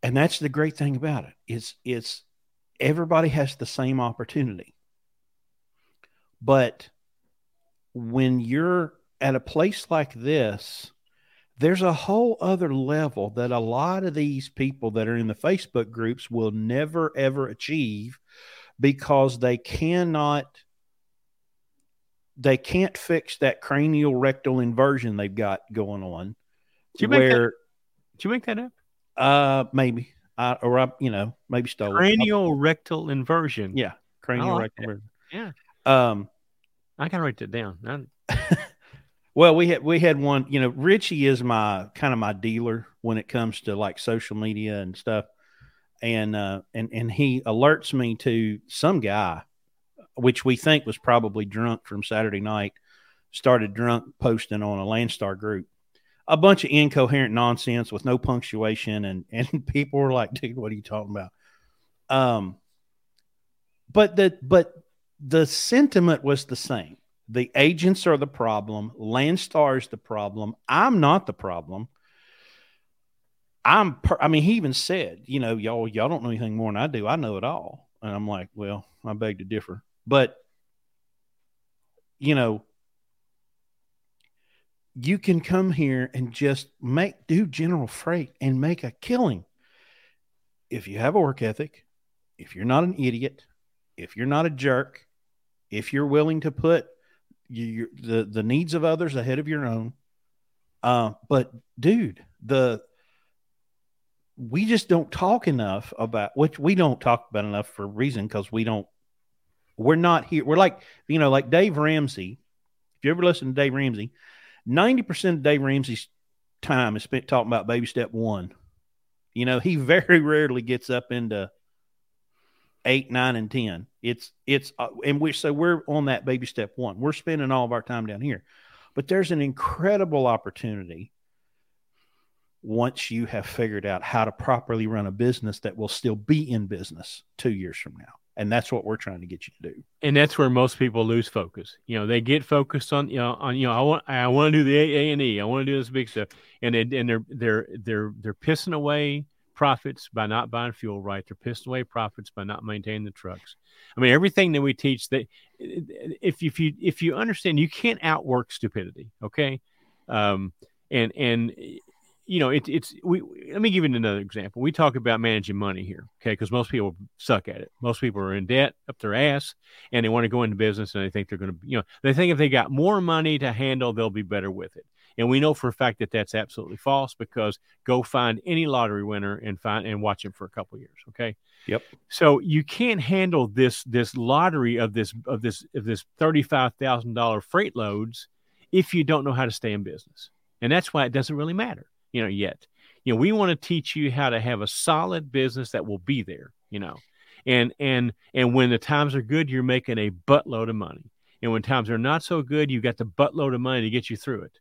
and that's the great thing about it is it's everybody has the same opportunity. But when you're at a place like this there's a whole other level that a lot of these people that are in the facebook groups will never ever achieve because they cannot they can't fix that cranial rectal inversion they've got going on did you where, make that, did you make that up uh, maybe. I, or I, you know, maybe stole cranial it. rectal inversion. Yeah, cranial like rectal inversion. Yeah. Um, I gotta write that down. well, we had we had one. You know, Richie is my kind of my dealer when it comes to like social media and stuff, and uh, and and he alerts me to some guy, which we think was probably drunk from Saturday night, started drunk posting on a Landstar group a bunch of incoherent nonsense with no punctuation and and people were like dude what are you talking about? Um but the but the sentiment was the same. The agents are the problem. Landstar is the problem. I'm not the problem. I'm per- i mean he even said you know y'all y'all don't know anything more than i do. I know it all. And i'm like well i beg to differ. But you know you can come here and just make do general freight and make a killing if you have a work ethic if you're not an idiot, if you're not a jerk, if you're willing to put the the needs of others ahead of your own. Uh, but dude, the we just don't talk enough about which we don't talk about enough for a reason because we don't we're not here. We're like, you know, like Dave Ramsey. If you ever listen to Dave Ramsey, 90% of Dave Ramsey's time is spent talking about baby step one. You know, he very rarely gets up into eight, nine, and 10. It's, it's, uh, and we, so we're on that baby step one. We're spending all of our time down here. But there's an incredible opportunity once you have figured out how to properly run a business that will still be in business two years from now and that's what we're trying to get you to do. And that's where most people lose focus. You know, they get focused on you know on you know I want I want to do the A and E, I want to do this big stuff, and they, and they're they're they're they're pissing away profits by not buying fuel right. They're pissing away profits by not maintaining the trucks. I mean, everything that we teach that if if you if you understand, you can't outwork stupidity. Okay, um, and and you know, it, it's we. Let me give you another example. We talk about managing money here, okay? Because most people suck at it. Most people are in debt up their ass, and they want to go into business, and they think they're going to, you know, they think if they got more money to handle, they'll be better with it. And we know for a fact that that's absolutely false because go find any lottery winner and find and watch him for a couple years. Okay. Yep. So you can't handle this this lottery of this of this of this thirty five thousand dollar freight loads if you don't know how to stay in business, and that's why it doesn't really matter you know, yet. You know, we want to teach you how to have a solid business that will be there, you know. And and and when the times are good, you're making a buttload of money. And when times are not so good, you've got the buttload of money to get you through it.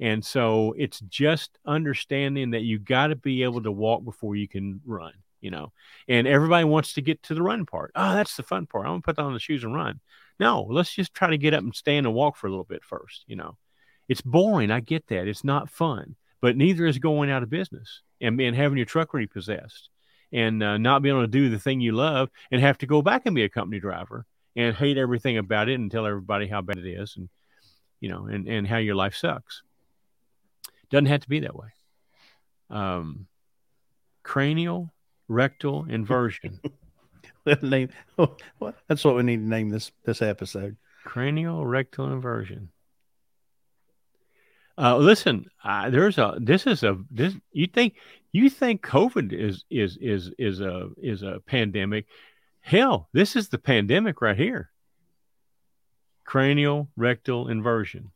And so it's just understanding that you got to be able to walk before you can run, you know. And everybody wants to get to the run part. Oh, that's the fun part. I'm gonna put on the shoes and run. No, let's just try to get up and stand and walk for a little bit first, you know. It's boring. I get that. It's not fun but neither is going out of business and, and having your truck repossessed and uh, not being able to do the thing you love and have to go back and be a company driver and hate everything about it and tell everybody how bad it is and you know and, and how your life sucks. Doesn't have to be that way. Um, cranial rectal inversion. Name that's what we need to name this this episode. Cranial rectal inversion uh, listen, uh, there's a this is a this you think you think COVID is is is is a is a pandemic? Hell, this is the pandemic right here. Cranial rectal inversion.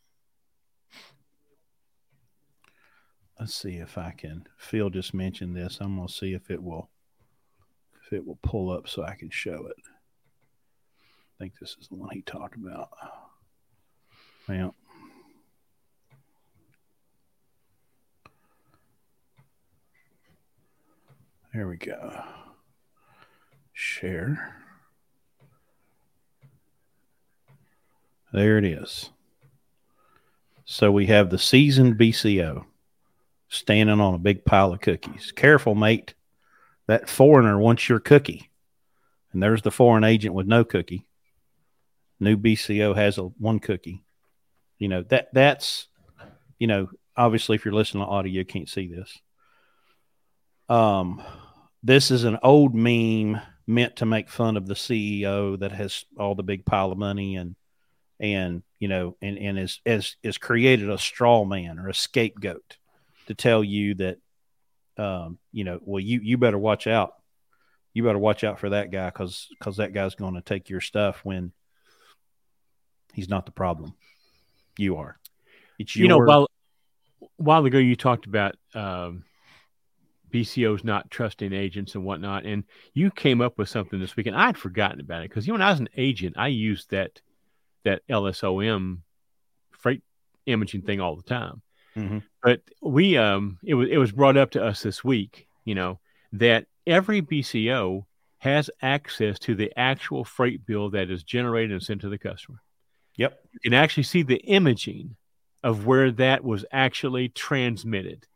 Let's see if I can. Phil just mentioned this. I'm gonna see if it will if it will pull up so I can show it. I think this is the one he talked about. Well, There we go. Share. There it is. So we have the seasoned BCO standing on a big pile of cookies. Careful, mate. That foreigner wants your cookie. And there's the foreign agent with no cookie. New BCO has a one cookie. You know, that that's you know, obviously if you're listening to audio, you can't see this. Um this is an old meme meant to make fun of the CEO that has all the big pile of money and and you know and and is has is created a straw man or a scapegoat to tell you that um you know well you you better watch out. You better watch out for that guy because because that guy's going to take your stuff when he's not the problem. You are. It's your, you know while while ago you talked about um BCOs not trusting agents and whatnot. And you came up with something this week, and I'd forgotten about it because you know when I was an agent, I used that that LSOM freight imaging thing all the time. Mm-hmm. But we um it was it was brought up to us this week, you know, that every BCO has access to the actual freight bill that is generated and sent to the customer. Yep. You can actually see the imaging of where that was actually transmitted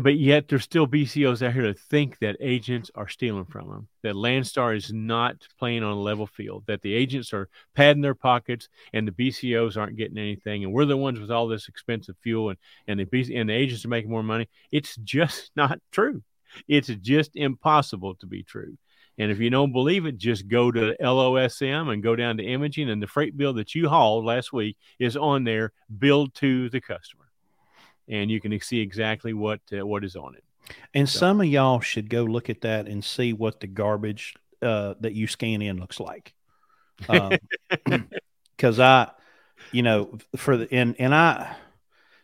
but yet there's still BCOs out here to think that agents are stealing from them, that Landstar is not playing on a level field, that the agents are padding their pockets and the BCOs aren't getting anything, and we're the ones with all this expensive fuel, and and the BC, and the agents are making more money. It's just not true. It's just impossible to be true. And if you don't believe it, just go to LOSM and go down to imaging, and the freight bill that you hauled last week is on there, billed to the customer, and you can see exactly what uh, what is on it. And so. some of y'all should go look at that and see what the garbage uh, that you scan in looks like. Because um, I, you know, for the and and I,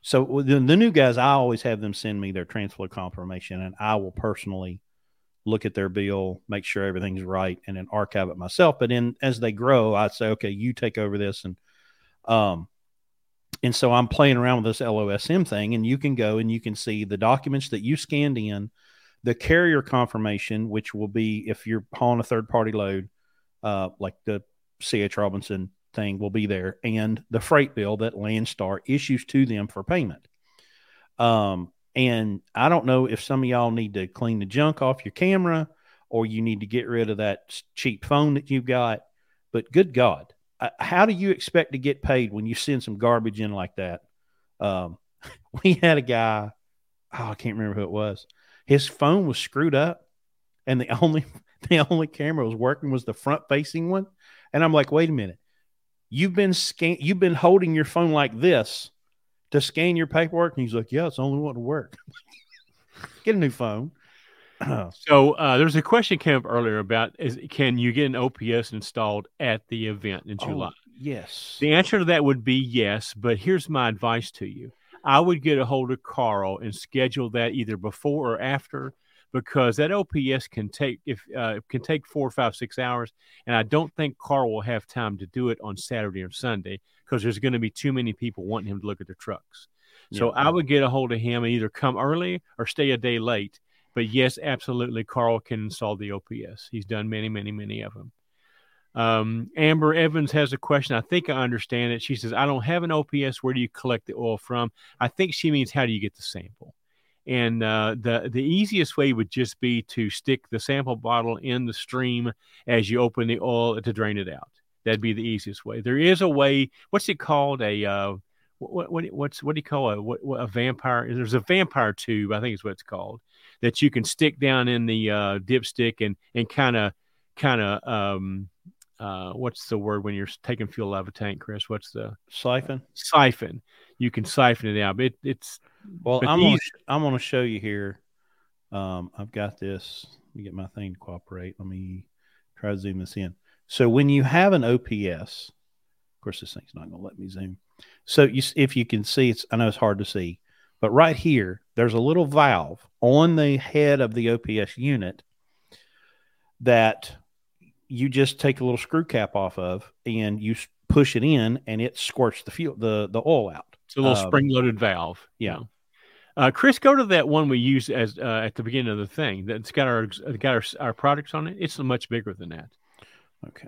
so the, the new guys, I always have them send me their transfer confirmation, and I will personally look at their bill, make sure everything's right, and then archive it myself. But then as they grow, I'd say, okay, you take over this, and um, and so I'm playing around with this LOSM thing, and you can go and you can see the documents that you scanned in, the carrier confirmation, which will be if you're hauling a third party load, uh, like the CH Robinson thing will be there, and the freight bill that Landstar issues to them for payment. Um, and I don't know if some of y'all need to clean the junk off your camera or you need to get rid of that cheap phone that you've got. But good God, how do you expect to get paid when you send some garbage in like that? Um, we had a guy, oh, I can't remember who it was. His phone was screwed up, and the only the only camera was working was the front facing one. And I'm like, wait a minute, you've been scan, you've been holding your phone like this to scan your paperwork? And he's like, Yeah, it's the only one to work. Get a new phone. so uh, there's a question came up earlier about is can you get an OPS installed at the event in July? Oh, yes. The answer to that would be yes, but here's my advice to you. I would get a hold of Carl and schedule that either before or after because that OPS can take if uh, can take four, five, six hours, and I don't think Carl will have time to do it on Saturday or Sunday because there's going to be too many people wanting him to look at their trucks. So yeah. I would get a hold of him and either come early or stay a day late. But yes, absolutely, Carl can install the OPS. He's done many, many, many of them. Um, Amber Evans has a question. I think I understand it. She says, I don't have an OPS. Where do you collect the oil from? I think she means, how do you get the sample? And uh, the the easiest way would just be to stick the sample bottle in the stream as you open the oil to drain it out. That'd be the easiest way. There is a way. What's it called? A uh, what, what what's what do you call a what, a vampire? There's a vampire tube. I think is what it's called that you can stick down in the uh, dipstick and and kind of kind of um, uh, what's the word when you're taking fuel out of a tank, Chris? What's the siphon? Siphon. You can siphon it out. But it, it's well. I'm gonna, I'm going to show you here. Um, I've got this. Let me get my thing to cooperate. Let me try to zoom this in. So when you have an OPS, of course, this thing's not going to let me zoom. So you, if you can see, it's I know it's hard to see, but right here, there's a little valve on the head of the OPS unit that you just take a little screw cap off of and you push it in and it squirts the fuel the the oil out. It's a little um, spring loaded valve. Yeah. Uh, Chris, go to that one we use as uh, at the beginning of the thing that's got our got our, our products on it. It's much bigger than that. Okay.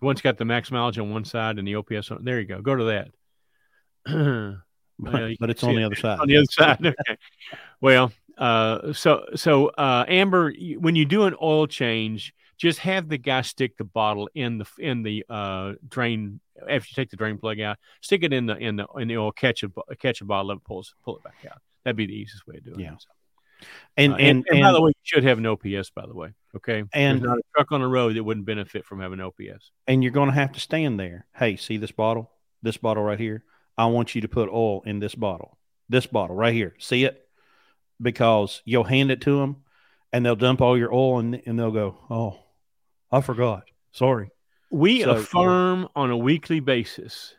One's got the max mileage on one side and the OPS on. There you go. Go to that. well, but it's on the other side. On the other side. Okay. well, uh, so so uh, Amber, when you do an oil change, just have the guy stick the bottle in the in the uh, drain after you take the drain plug out. Stick it in the in the in the oil. Catch a catch a bottle of it, pull pull it back out. That'd be the easiest way to do it. Yeah. So. And, uh, and, and, and, by the way, you should have an OPS. By the way, okay. And There's not a truck on the road that wouldn't benefit from having an OPS. And you're going to have to stand there. Hey, see this bottle? This bottle right here. I want you to put oil in this bottle. This bottle right here. See it? Because you'll hand it to them, and they'll dump all your oil, and and they'll go, "Oh, I forgot. Sorry." We so, affirm on a weekly basis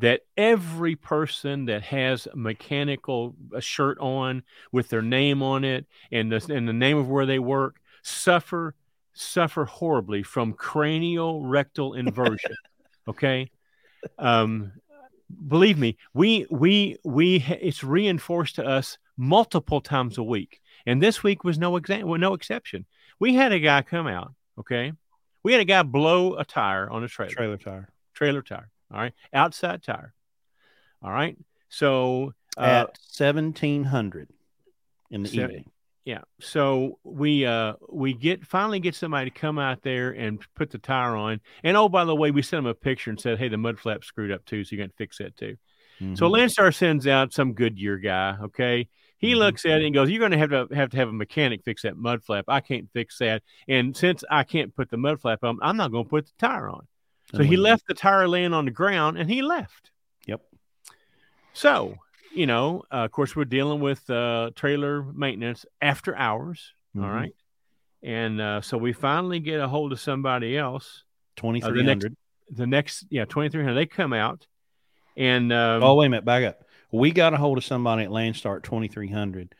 that every person that has a mechanical a shirt on with their name on it and the, and the name of where they work suffer suffer horribly from cranial rectal inversion okay um, believe me we we we it's reinforced to us multiple times a week and this week was no example no exception we had a guy come out okay we had a guy blow a tire on a trailer trailer tire trailer tire all right. Outside tire. All right. So uh, at seventeen hundred in the evening. Yeah. So we uh we get finally get somebody to come out there and put the tire on. And oh, by the way, we sent them a picture and said, Hey, the mud flap screwed up too, so you got to fix that too. Mm-hmm. So Landstar sends out some Goodyear guy, okay? He Mhm. looks at it and goes, "You're going to have to have to have a mechanic fix that mud flap. I can't fix that, and since I can't put the mud flap on, I'm not going to put the tire on." So he left the tire laying on the ground, and he left. Yep. So you know, uh, of course, we're dealing with uh, trailer maintenance after hours. all Mhm. right, and uh, so we finally get a hold of somebody else. Twenty three hundred. Uh, the. The next, yeah, twenty three hundred. They come out, and um, Oh wait a minute, back up. We got a hold of somebody at Landstar twenty three hundred.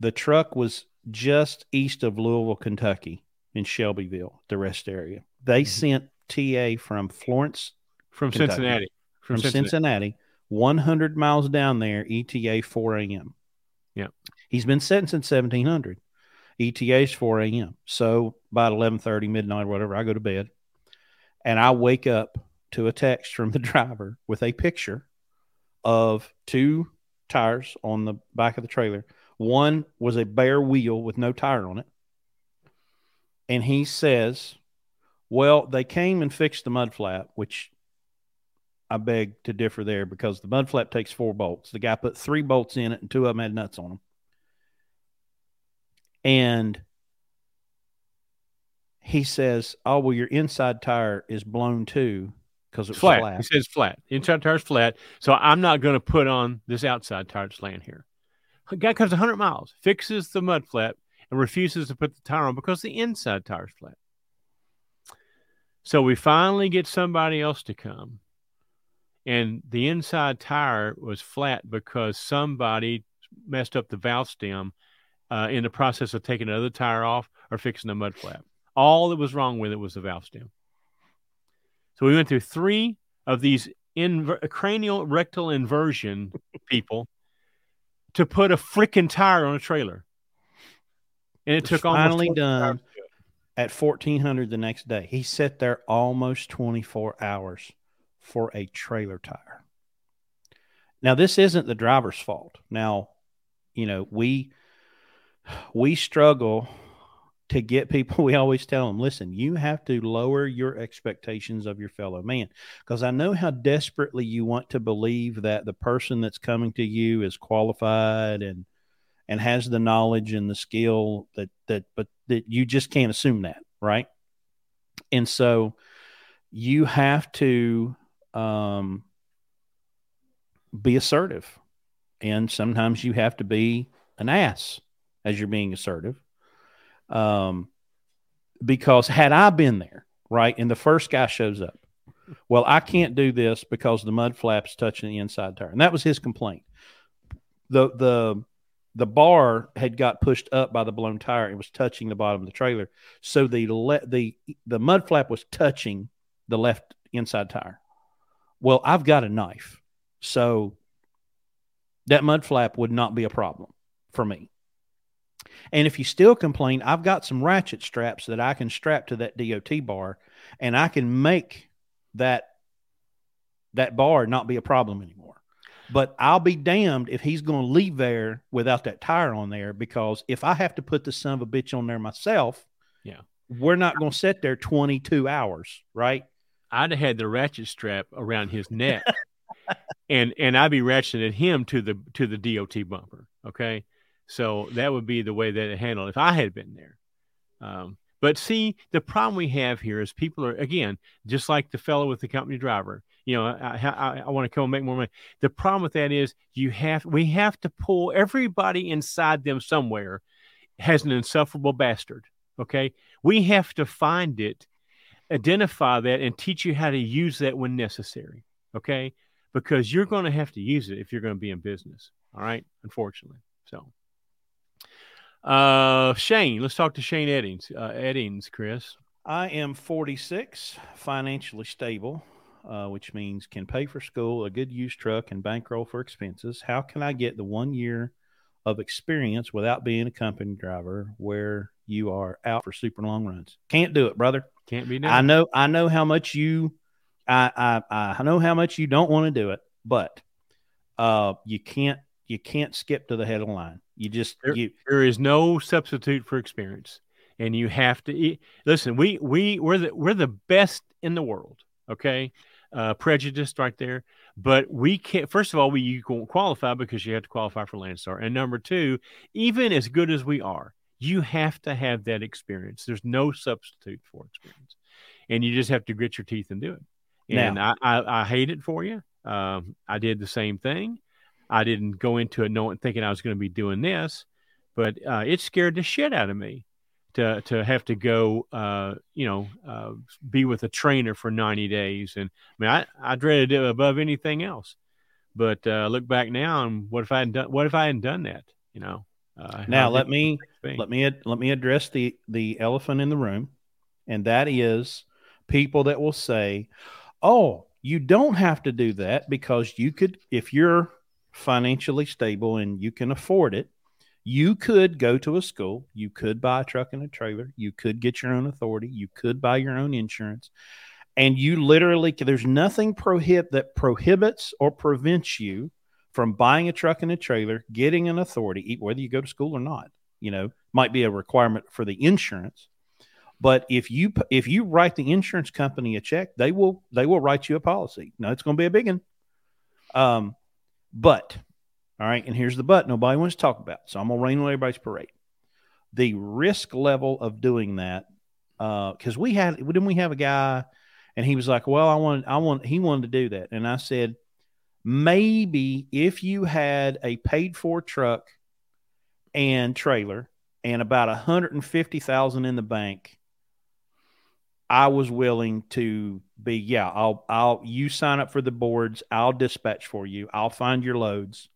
The truck was just east of Louisville, Kentucky, in Shelbyville, the rest area. They Mhm. sent TA from Florence from Kentucky. Cincinnati, from Cincinnati, 100 miles down there, ETA 4 a.m. Yeah. He's been sitting since 1700. ETA is 4 a.m. So about 11:30, midnight, or whatever, I go to bed, and I wake up to a text from the driver with a picture of two tires on the back of the trailer. One was a bare wheel with no tire on it, and he says, "Well, they came and fixed the mud flap, which." I beg to differ there because the mud flap takes four bolts. The guy put three bolts in it, and two of them had nuts on them. And he says, "Oh well, your inside tire is blown too because it's flat. flat." He says flat. Inside tire's flat. So I'm not going to put on this outside tire that's laying here. A guy comes 100 miles, fixes the mud flap, and refuses to put the tire on because the inside tire's flat. So we finally get somebody else to come. And the inside tire was flat because somebody messed up the valve stem uh, in the process of taking another tire off or fixing the mud flap. All that was wrong with it was the valve stem. So we went through three of these inver- cranial rectal inversion people to put a freaking tire on a trailer. And it took almost finally 24 done. to at 1400 the next day. He sat there almost 24 hours for a trailer tire. Now this isn't the driver's fault. Now, you know, we we struggle to get people we always tell them, listen, you have to lower your expectations of your fellow man. Because I know how desperately you want to believe that the person that's coming to you is qualified and and has the knowledge and the skill that that but that you just can't assume that right? And so you have to um, be assertive. And sometimes you have to be an ass as you're being assertive um, because had i been there right and the first guy shows up well i can't do this because the mud flap's touching the inside tire. And that was his complaint. The the the bar had got pushed up by the blown tire and was touching the bottom of the trailer. So the le- the the mud flap was touching the left inside tire. Well i've got a knife. So that mud flap would not be a problem for me and if you still complain i've got some ratchet straps that i can strap to that dot bar and i can make that that bar not be a problem anymore but I'll be damned if he's going to leave there without that tire on there because if I have to put the son of a bitch on there myself, Yeah. we're not going to sit there 22 hours, right? I'd have had the ratchet strap around his neck, and and I'd be ratcheting him to the to the DOT bumper. Okay, so that would be the way that it handled if I had been there. Um, but see, the problem we have here is people are again just like the fellow with the company driver. You know, I, I, I want to come and make more money. The problem with that is you have we have to pull everybody inside them somewhere has an insufferable bastard. Okay, we have to find it identify that and teach you how to use that when necessary. Okay. Because you're going to have to use it if you're going to be in business. All right. Unfortunately. So, uh, Shane, let's talk to Shane Eddings. Uh, Eddings, Chris. I am 46, financially stable, uh, which means can pay for school, a good used truck, and bankroll for expenses. How can I get the one year of experience without being a company driver where you are out for super long runs? Can't do it, brother. Can't be done. I know I know how much you I I I know how much you don't want to do it, but uh you can't you can't skip to the head of the line. You just There- you there is no substitute for experience and you have to eat. listen we we we're the we're the best in the world okay uh, prejudiced right there. But we can't. First of all, we you won't qualify because you have to qualify for Landstar. And number two, even as good as we are, you have to have that experience. There's no substitute for experience, and you just have to grit your teeth and do it. And now, I, I, I hate it for you. Um, I did the same thing. I didn't go into it knowing thinking I was going to be doing this, but uh, it scared the shit out of me to to have to go, uh, you know, uh, be with a trainer for ninety days. And I mean, I, I dreaded it above anything else. But uh, look back now, and what if I had done? What if I hadn't done that? You know. Uh, now let me let me let me address the the elephant in the room, and that is people that will say, "Oh, you don't have to do that because you could if you're financially stable and you can afford it." you could go to a school, you could buy a truck and a trailer, you could get your own authority, you could buy your own insurance, and you literally there's nothing prohibit that prohibits or prevents you from buying a truck and a trailer, getting an authority, whether you go to school or not. You know, might be a requirement for the insurance, but if you if you write the insurance company a check, they will they will write you a policy. Now it's going to be a big one. Um, but all right. And here's the but nobody wants to talk about. So I'm going to rain on everybody's parade. The risk level of doing that, because uh, we had, didn't we have a guy and he was like, well, I want, I want, he wanted to do that. And I said, maybe if you had a paid for truck and trailer and about 150,000 in the bank, I was willing to be, yeah, I'll, I'll, you sign up for the boards. I'll dispatch for you. I'll find your loads.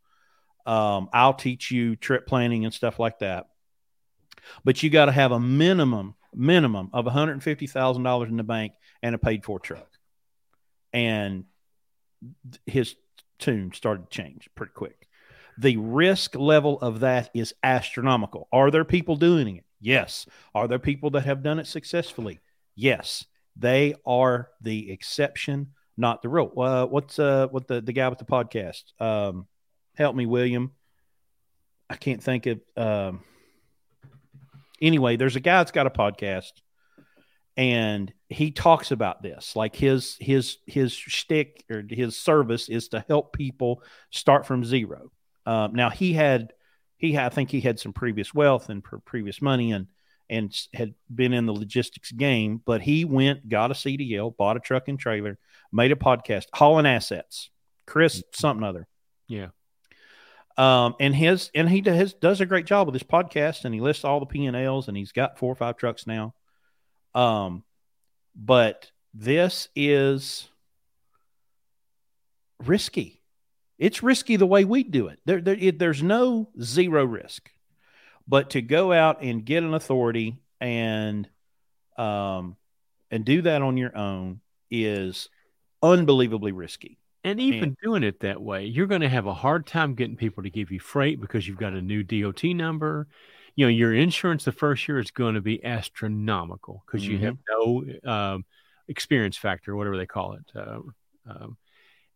Um, I'll teach you trip planning and stuff like that. But you got to have a minimum minimum of $150,000 in the bank and a paid for truck. And his tune started to change pretty quick. The risk level of that is astronomical. Are there people doing it? Yes. Are there people that have done it successfully? Yes. They are the exception, not the rule. Uh, what's uh, what the, the guy with the podcast? Um, help me, William. I can't think of. Um, anyway, there's a guy that's got a podcast, and he talks about this. Like his his his shtick or his service is to help people start from zero. Um, now he had he had, I think he had some previous wealth and previous money and and had been in the logistics game, but he went, got a CDL, bought a truck and trailer, made a podcast, hauling assets. Chris mm-hmm. something other. Yeah. Um, and his and he does does a great job with his podcast, and he lists all the P and Ls, and he's got four or five trucks now. Um, but this is risky. It's risky the way we do it. There, there it, there's no zero risk, but to go out and get an authority and um and do that on your own is unbelievably risky. And even and, doing it that way, you're going to have a hard time getting people to give you freight because you've got a new DOT number. You know, your insurance the first year is going to be astronomical because mm-hmm. you have mm-hmm. no um, experience factor, whatever they call it. Uh, um,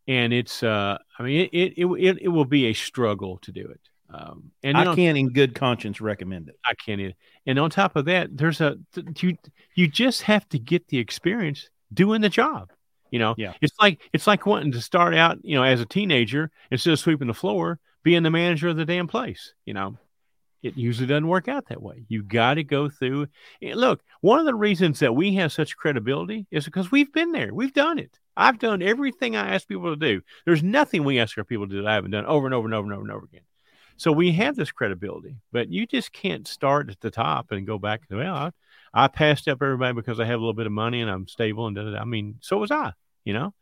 and it's, uh, I mean, it, it, it, it, will be a struggle to do it. Um, and I can't, in good conscience, recommend it. I can't. Either. And on top of that, there's a you you just have to get the experience doing the job. You know, yeah. It's like it's like wanting to start out, you know, as a teenager instead of sweeping the floor, being the manager of the damn place. You know, it usually doesn't work out that way. You got to go through. Eh, look, one of the reasons that we have such credibility is because we've been there. We've done it. I've done everything I ask people to do. There's nothing we ask our people to do that I haven't done over and over and over and over and over again. So we have this credibility, but you just can't start at the top and go back. Well, I, I passed up everybody because I have a little bit of money and I'm stable and da, da, da. I mean, so was I. You know,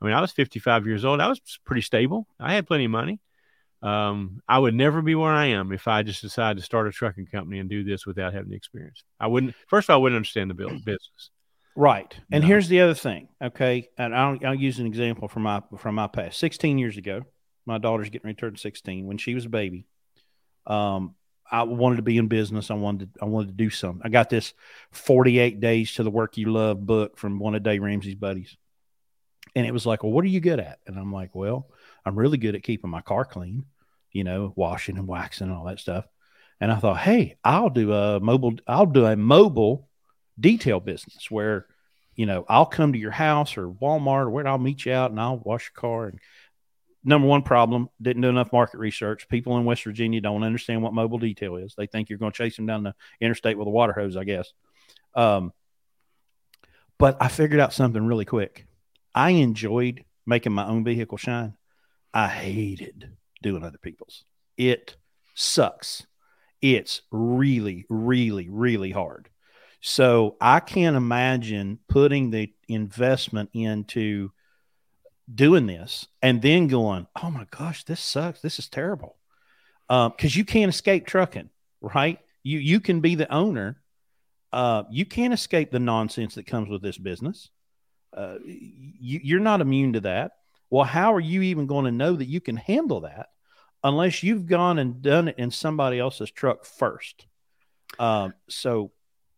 I mean, I was 55 years old. I was pretty stable. I had plenty of money. Um, I would never be where I am if I just decided to start a trucking company and do this without having the experience. I wouldn't. First of all, I wouldn't understand the business. Right. And no. here's the other thing. Okay, and I'll, I'll use an example from my from my past. 16 years ago, my daughter's getting ready to turn 16. When she was a baby, um, I wanted to be in business. I wanted to, I wanted to do something. I got this 48 days to the work you love book from one of Dave Ramsey's buddies. And it was like, well, what are you good at? And I'm like, well, I'm really good at keeping my car clean, you know, washing and waxing and all that stuff. And I thought, hey, I'll do a mobile, I'll do a mobile detail business where, you know, I'll come to your house or Walmart or where I'll meet you out and I'll wash your car. And number one problem, didn't do enough market research. People in West Virginia don't understand what mobile detail is. They think you're going to chase them down the interstate with a water hose, I guess. Um, but I figured out something really quick. I enjoyed making my own vehicle shine. I hated doing other people's. It sucks. It's really, really, really hard. So I can't imagine putting the investment into doing this and then going, oh my gosh, this sucks. This is terrible. Because um, you can't escape trucking, right? You you can be the owner. Uh, you can't escape the nonsense that comes with this business. Uh, you, you're not immune to that. Well, how are you even going to know that you can handle that unless you've gone and done it in somebody else's truck first? Um, so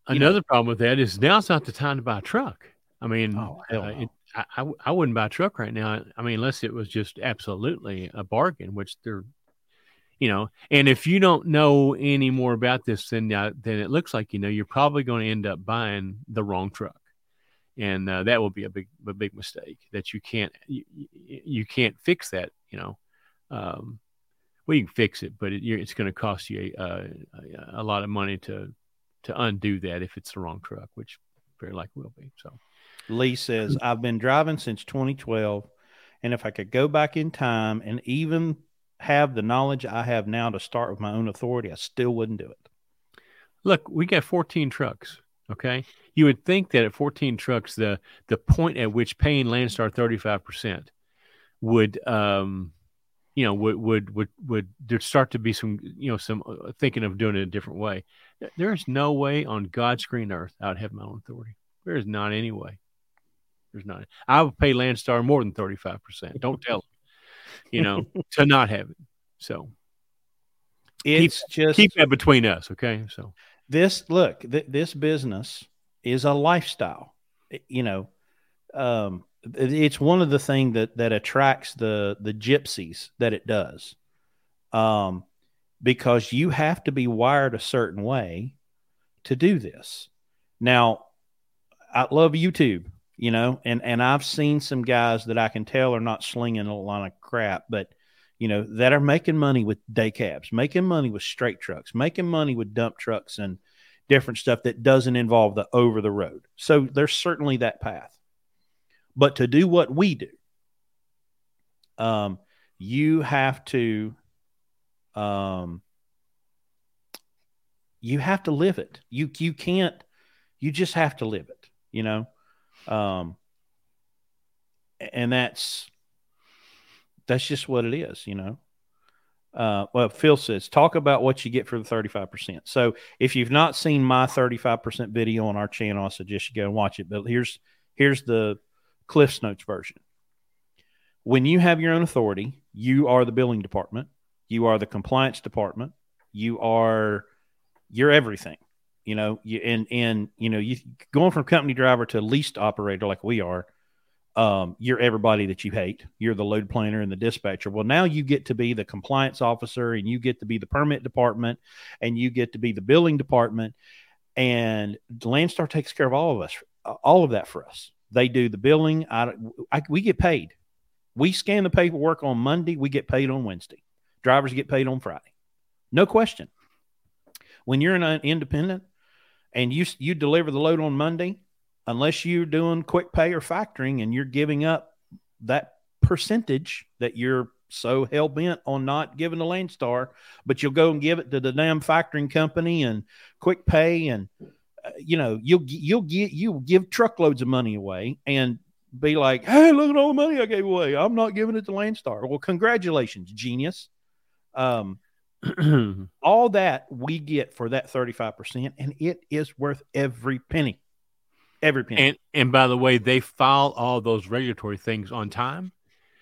another know, problem with that is now it's not the time to buy a truck. I mean, oh, uh, it, I, I wouldn't buy a truck right now. I mean, unless it was just absolutely a bargain, which they're, you know, and if you don't know any more about this than uh, then it looks like you know, you're probably going to end up buying the wrong truck, and uh, that will be a big a big mistake that you can't you, you can't fix that. You know, um, well, you can fix it, but it, it's going to cost you a, a, a lot of money to to undo that if it's the wrong truck, which very likely will be. So. Lee says, I've been driving since 2012. And if I could go back in time and even have the knowledge I have now to start with my own authority, I still wouldn't do it. Look, we got 14 trucks. Okay. You would think that at 14 trucks, the the point at which paying Landstar 35% would um you know would would would would there start to be some you know some uh, thinking of doing it a different way. There's no way on God's green earth I would have my own authority. There is not any way. There's not. I would pay Landstar more than 35%. Don't tell them, you know, to not have it. So it's keep, just keep that between us. Okay. So this, look, th- this business is a lifestyle, you know, um, it's one of the things that, that attracts the, the gypsies that it does. Um, because you have to be wired a certain way to do this. Now, I love YouTube you know, and and I've seen some guys that I can tell are not slinging a lot of crap, but you know that are making money with day cabs, making money with straight trucks, making money with dump trucks and different stuff that doesn't involve the over the road. So there's certainly that path. But to do what we do, um, you have to um, you have to live it. You you can't you just have to live it, you know. Um, and that's that's just what it is, you know. Uh, well, Phil says, talk about what you get for the 35%. So if you've not seen my 35% video on our channel, I suggest you go and watch it. But here's here's the Cliff's Notes version. When you have your own authority, you are the billing department, you are the compliance department, you are you're everything you know you and and you know you going from company driver to leased operator like we are um, you're everybody that you hate. You're the load planner and the dispatcher. Well now you get to be the compliance officer and you get to be the permit department and you get to be the billing department. And landstar takes care of all of us all of that for us. They do the billing. I, I, we get paid. We scan the paperwork on monday. We get paid on wednesday. Drivers get paid on friday. No question. When you're an independent and you you deliver the load on Monday, unless you're doing quick pay or factoring and you're giving up that percentage that you're so hell bent on not giving the Landstar, but you'll go and give it to the damn factoring company and quick pay and uh, you know you'll you'll get you give truckloads of money away and be like, hey, look at all the money I gave away. I'm not giving it to Landstar. Well, congratulations, genius. Um, all that we get for that 35%, and it is worth every penny. Every penny. And and by the way, they file all those regulatory things on time.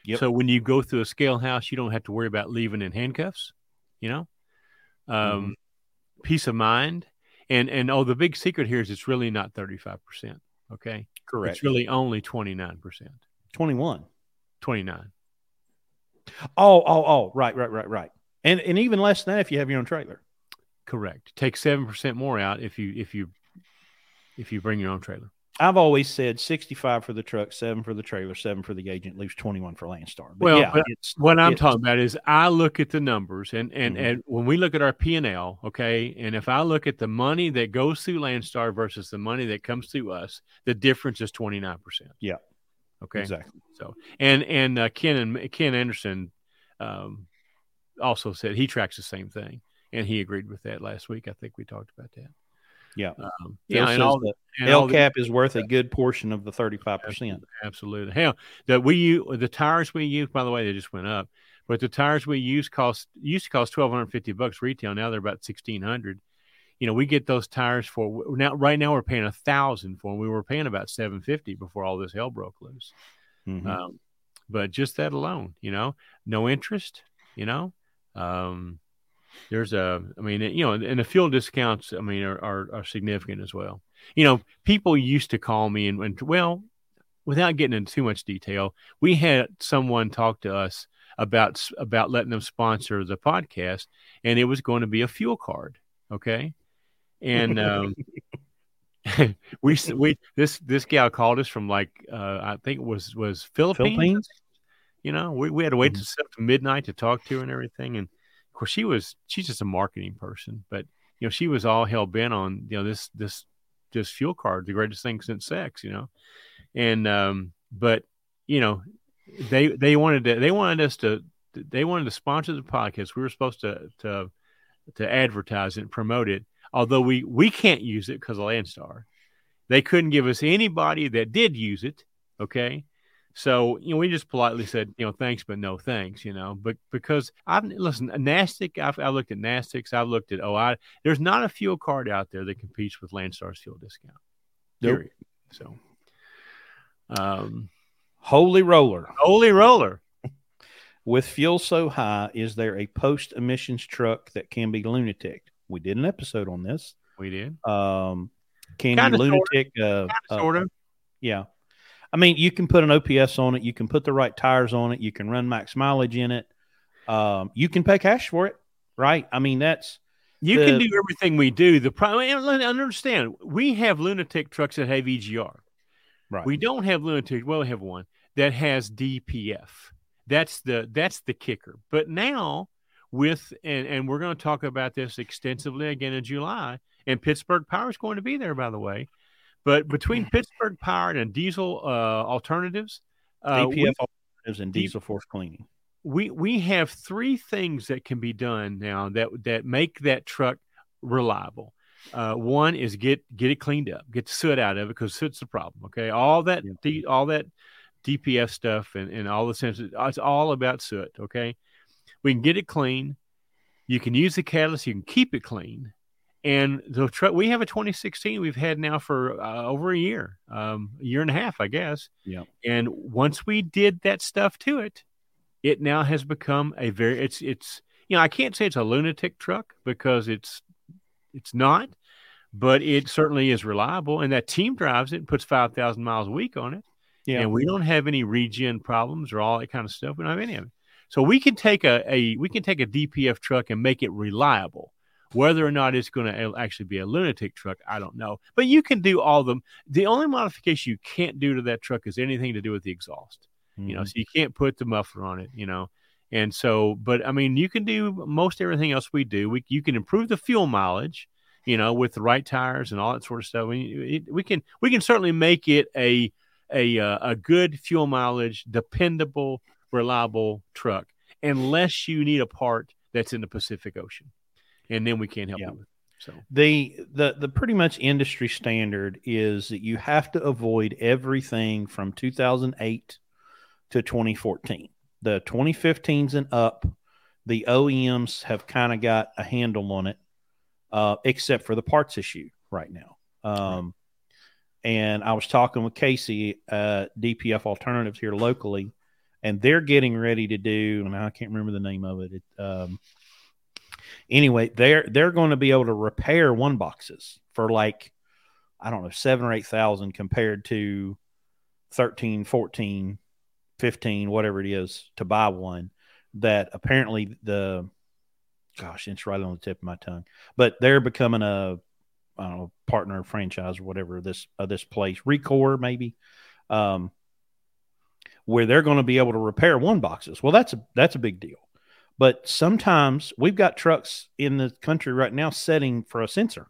Yep. So when you go through a scale house, you don't have to worry about leaving in handcuffs, you know? Um, mm-hmm. peace of mind. And and oh, the big secret here is it's really not 35%. Okay. Correct. It's really only 29%. 21. 29. Oh, oh, oh, right, right, right, right and and even less than that if you have your own trailer. Correct. Take seven percent more out if you if you if you bring your own trailer. I've always said 65 for the truck, seven for the trailer, seven for the agent, leaves 21 for Landstar. But well, yeah, what I'm talking about is I look at the numbers and and Mhm. and when we look at our P and L, okay, and if I look at the money that goes through Landstar versus the money that comes through us, the difference is 29 percent. Yeah. Okay. exactly. So and and uh, Ken and Ken Anderson um, also said he tracks the same thing, and he agreed with that last week. I think we talked about that. Yeah. Um, yeah, and all, the all the- is worth a good portion of the 35%. Absolutely. Hell, that we use the tires we use. By the way, they just went up. But the tires we use cost used to cost twelve hundred fifty bucks retail. Now they're about sixteen hundred. You know, we get those tires for now. Right now, we're paying a thousand for them. We were paying about seven fifty before all this hell broke loose. Mhm. Um, but just that alone, you know, no interest. You know, um, there's a. I mean, you know, and the fuel discounts. I mean, are are, are significant as well. You know, people used to call me and, well, without getting into too much detail, we had someone talk to us about about letting them sponsor the podcast, and it was going to be a fuel card. Okay, and um, we we this this gal called us from like uh, I think it was was Philippines. Philippines? You know, we, we had to wait Mhm. to up to midnight to talk to her and everything, and of course she was she's just a marketing person, but you know she was all hell bent on you know this this this fuel card, the greatest thing since sex, you know, and um, but you know they they wanted to they wanted us to they wanted to sponsor the podcast. We were supposed to to to advertise it and promote it, although we we can't use it because of Landstar. They couldn't give us anybody that did use it. Okay. So, you know, we just politely said, you know, thanks, but no thanks, you know, but because I've listen, Nastic, I've, I looked at Nastics, I've looked at oh, I, There's not a fuel card out there that competes with Landstar's fuel discount. Nope. Period. So, um, Holy roller. holy roller. With fuel so high, is there a post emissions truck that can be lunatic? We did an episode on this. We did. Um, can Kinda, you lunatic? Uh, uh, Sort of. Yeah. I mean, you can put an OPS on it. You can put the right tires on it. You can run max mileage in it. Um, you can pay cash for it, right? I mean, that's You the- can do everything we do. The problem, understand, we have lunatic trucks that have EGR. right. We don't have lunatic. Well, we have one that has DPF. That's the that's the kicker. But now with and and we're going to talk about this extensively again in July. And Pittsburgh Power is going to be there, by the way. But between Pittsburgh Power and diesel uh, alternatives, uh, we- DPF alternatives and diesel force cleaning. we we have three things that can be done now that that make that truck reliable. Uh, one is get get it cleaned up, get the soot out of it because soot's the problem. Okay, all that Yeah. D, all that DPF stuff and, and all the sensors, it's all about soot. Okay, we can get it clean. You can use the catalyst. You can keep it clean. And the truck we have a 2016 we've had now for uh, over a year, um, a year and a half, I guess. Yeah. And once we did that stuff to it, it now has become a very it's it's you know I can't say it's a lunatic truck because it's it's not, but it certainly is reliable. And that team drives it and puts five thousand miles a week on it. Yeah. And we don't have any regen problems or all that kind of stuff. We don't have any of it. So we can take a, a we can take a DPF truck and make it reliable. Whether or not it's going to actually be a lunatic truck, I don't know. But you can do all of them. The only modification you can't do to that truck is anything to do with the exhaust you know, Mhm. so you can't put the muffler on it, you know. And so, but I mean, you can do most everything else we do. We you can improve the fuel mileage, you know, with the right tires and all that sort of stuff. We, it, we can we can certainly make it a a uh, a good fuel mileage, dependable, reliable truck, unless you need a part that's in the Pacific Ocean, and then we can't help Yeah. you with. It. So the the the pretty much industry standard is that you have to avoid everything from 2008 to 2014. The 2015s and up, the OEMs have kind of got a handle on it, uh, except for the parts issue right now. Um, And I was talking with Casey at DPF Alternatives here locally, and they're getting ready to do. And I can't remember the name of it. it um, anyway, they're they're going to be able to repair one boxes for like I don't know seven or eight thousand compared to 13, 14, 15, whatever it is to buy one. That apparently the gosh, it's right on the tip of my tongue, but they're becoming a know, partner franchise or whatever this uh, this place, Recore maybe, um, where they're going to be able to repair one boxes. Well, that's a that's a big deal. But sometimes we've got trucks in the country right now setting for a sensor,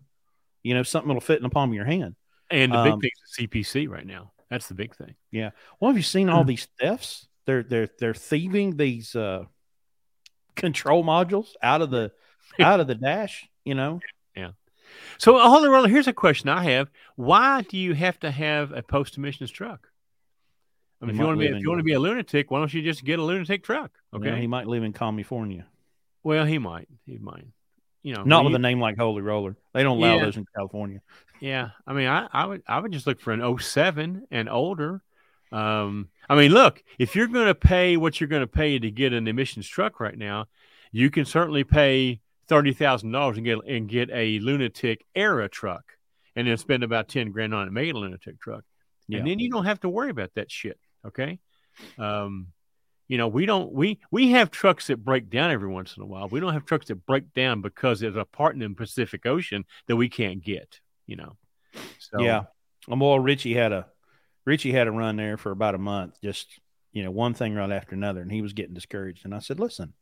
you know, something that'll fit in the palm of your hand. And the big um, thing is CPC right now. That's the big thing. Yeah. Well, have you seen all these thefts? They're they're they're thieving these uh, control modules out of the out of the dash. You know. Yeah. So, uh, hold on, here's a question I have: Why do you have to have a post emissions truck? I mean, if you want to be if you want to be a lunatic, why don't you just get a lunatic truck? Okay, he might live in California. Well, he might. He might. You know, not with you, a name like Holy Roller. They don't allow yeah, those in California. Yeah, I mean, I, I would I would just look for an 07 and older. Um, I mean, look, if you're going to pay what you're going to pay to get an emissions truck right now, you can certainly pay thirty thousand dollars and get and get a lunatic era truck, and then spend about ten grand on it, make a lunatic truck, yeah. and then you don't have to worry about that shit. Okay. Um, you know, we don't we we have trucks that break down every once in a while. We don't have trucks that break down because there's a part in the Pacific Ocean that we can't get. You know. So, yeah. Well, Richie had a Richie had a run there for about a month, just you know, one thing right after another, and he was getting discouraged. And I said, "Listen,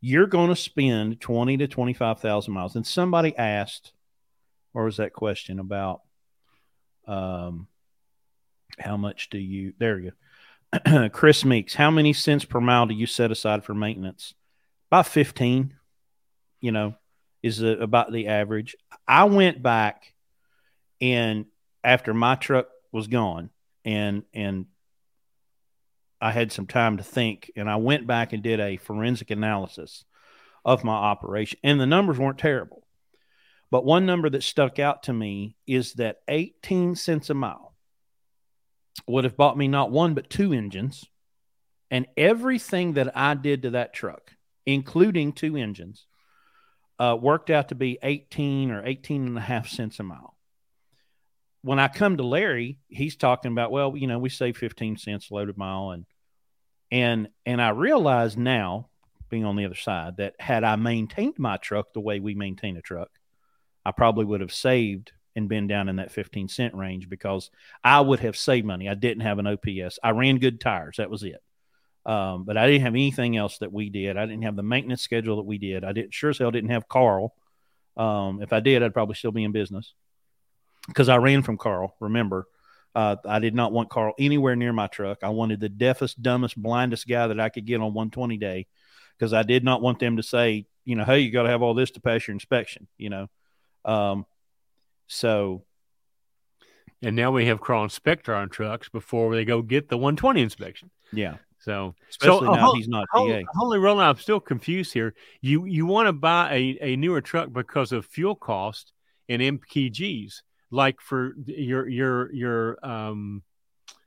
you're going to spend twenty to twenty five thousand miles." And somebody asked, or was that question about, um, how much do you? There you go. Chris Meeks, how many cents per mile do you set aside for maintenance? About 15, you know, is about the average. I went back and after my truck was gone and and I had some time to think and I went back and did a forensic analysis of my operation and the numbers weren't terrible. But one number that stuck out to me is that 18 cents a mile would have bought me not one but two engines. And everything that i did to that truck including two engines uh, worked out to be 18 or 18 and a half cents a mile. When i come to larry he's talking about well you know we save 15 cents a loaded mile. And and and i realize now being on the other side that had i maintained my truck the way we maintain a truck i probably would have saved and been down in that 15 cent range because I would have saved money. I didn't have an OPS. I ran good tires. That was it. Um, but I didn't have anything else that we did. I didn't have the maintenance schedule that we did. I didn't sure as hell didn't have Carl. Um, if I did, I'd probably still be in business because I ran from Carl. Remember, uh, I did not want Carl anywhere near my truck. I wanted the deafest, dumbest, blindest guy that I could get on 120 day because I did not want them to say, you know, hey, you got to have all this to pass your inspection. You know, um, so, and now we have crawl inspector on trucks before they go get the 120 inspection. Yeah. So, especially so, now uh, he's not holy, Holy rolling, I'm still confused here. You you want to buy a, a newer truck because of fuel cost and MPGs. Like for your your your um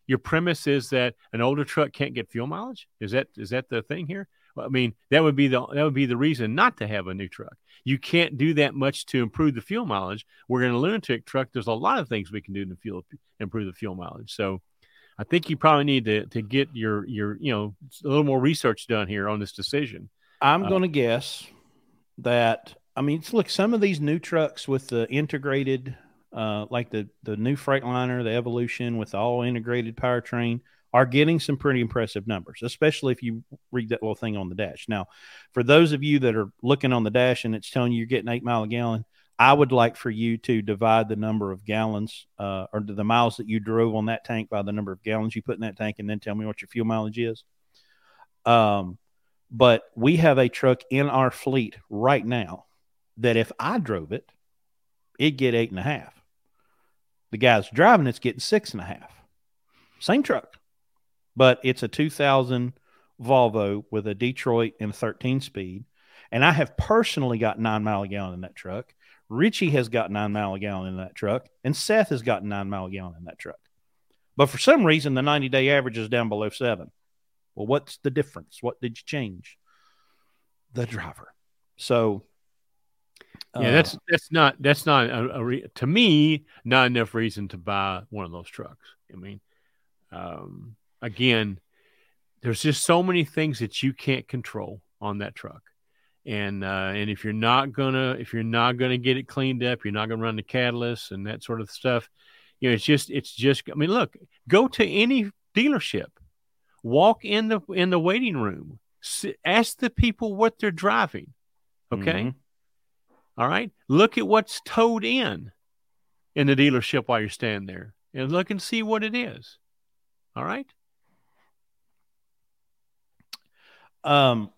your premise is that an older truck can't get fuel mileage. Is that is that the thing here? I mean, that would be the that would be the reason not to have a new truck. You can't do that much to improve the fuel mileage. We're in a lunatic truck. There's a lot of things we can do to fuel improve the fuel mileage. So, I think you probably need to to get your your you know a little more research done here on this decision. I'm uh, going to guess that I mean, look, some of these new trucks with the integrated, uh, like the the new Freightliner, the Evolution with the all integrated powertrain are getting some pretty impressive numbers, especially if you read that little thing on the dash. Now, for those of you that are looking on the dash and it's telling you you're getting eight mile a gallon, I would like for you to divide the number of gallons uh, or the miles that you drove on that tank by the number of gallons you put in that tank, and then tell me what your fuel mileage is. Um, but we have a truck in our fleet right now that if I drove it, it'd get eight and a half. The guy's driving it's getting six and a half. Same truck but it's a 2000 Volvo with a Detroit and 13 speed. And I have personally got nine mile a gallon in that truck. Richie has got nine mile a gallon in that truck, and Seth has got nine mile a gallon in that truck. But for some reason, the 90 day average is down below seven. Well, what's the difference? What did you change? The driver. So, yeah, uh, that's that's not that's not a, a re- to me not enough reason to buy one of those trucks. I mean, um, again, there's just so many things that you can't control on that truck. and uh, and if you're not gonna if you're not gonna get it cleaned up, you're not gonna run the catalyst and that sort of stuff. You know, it's just it's just. I mean, look, go to any dealership, walk in the in the waiting room, ask the people what they're driving. Okay, mm-hmm. All right, look at what's towed in in the dealership while you're standing there, and look and see what it is. All right. Um,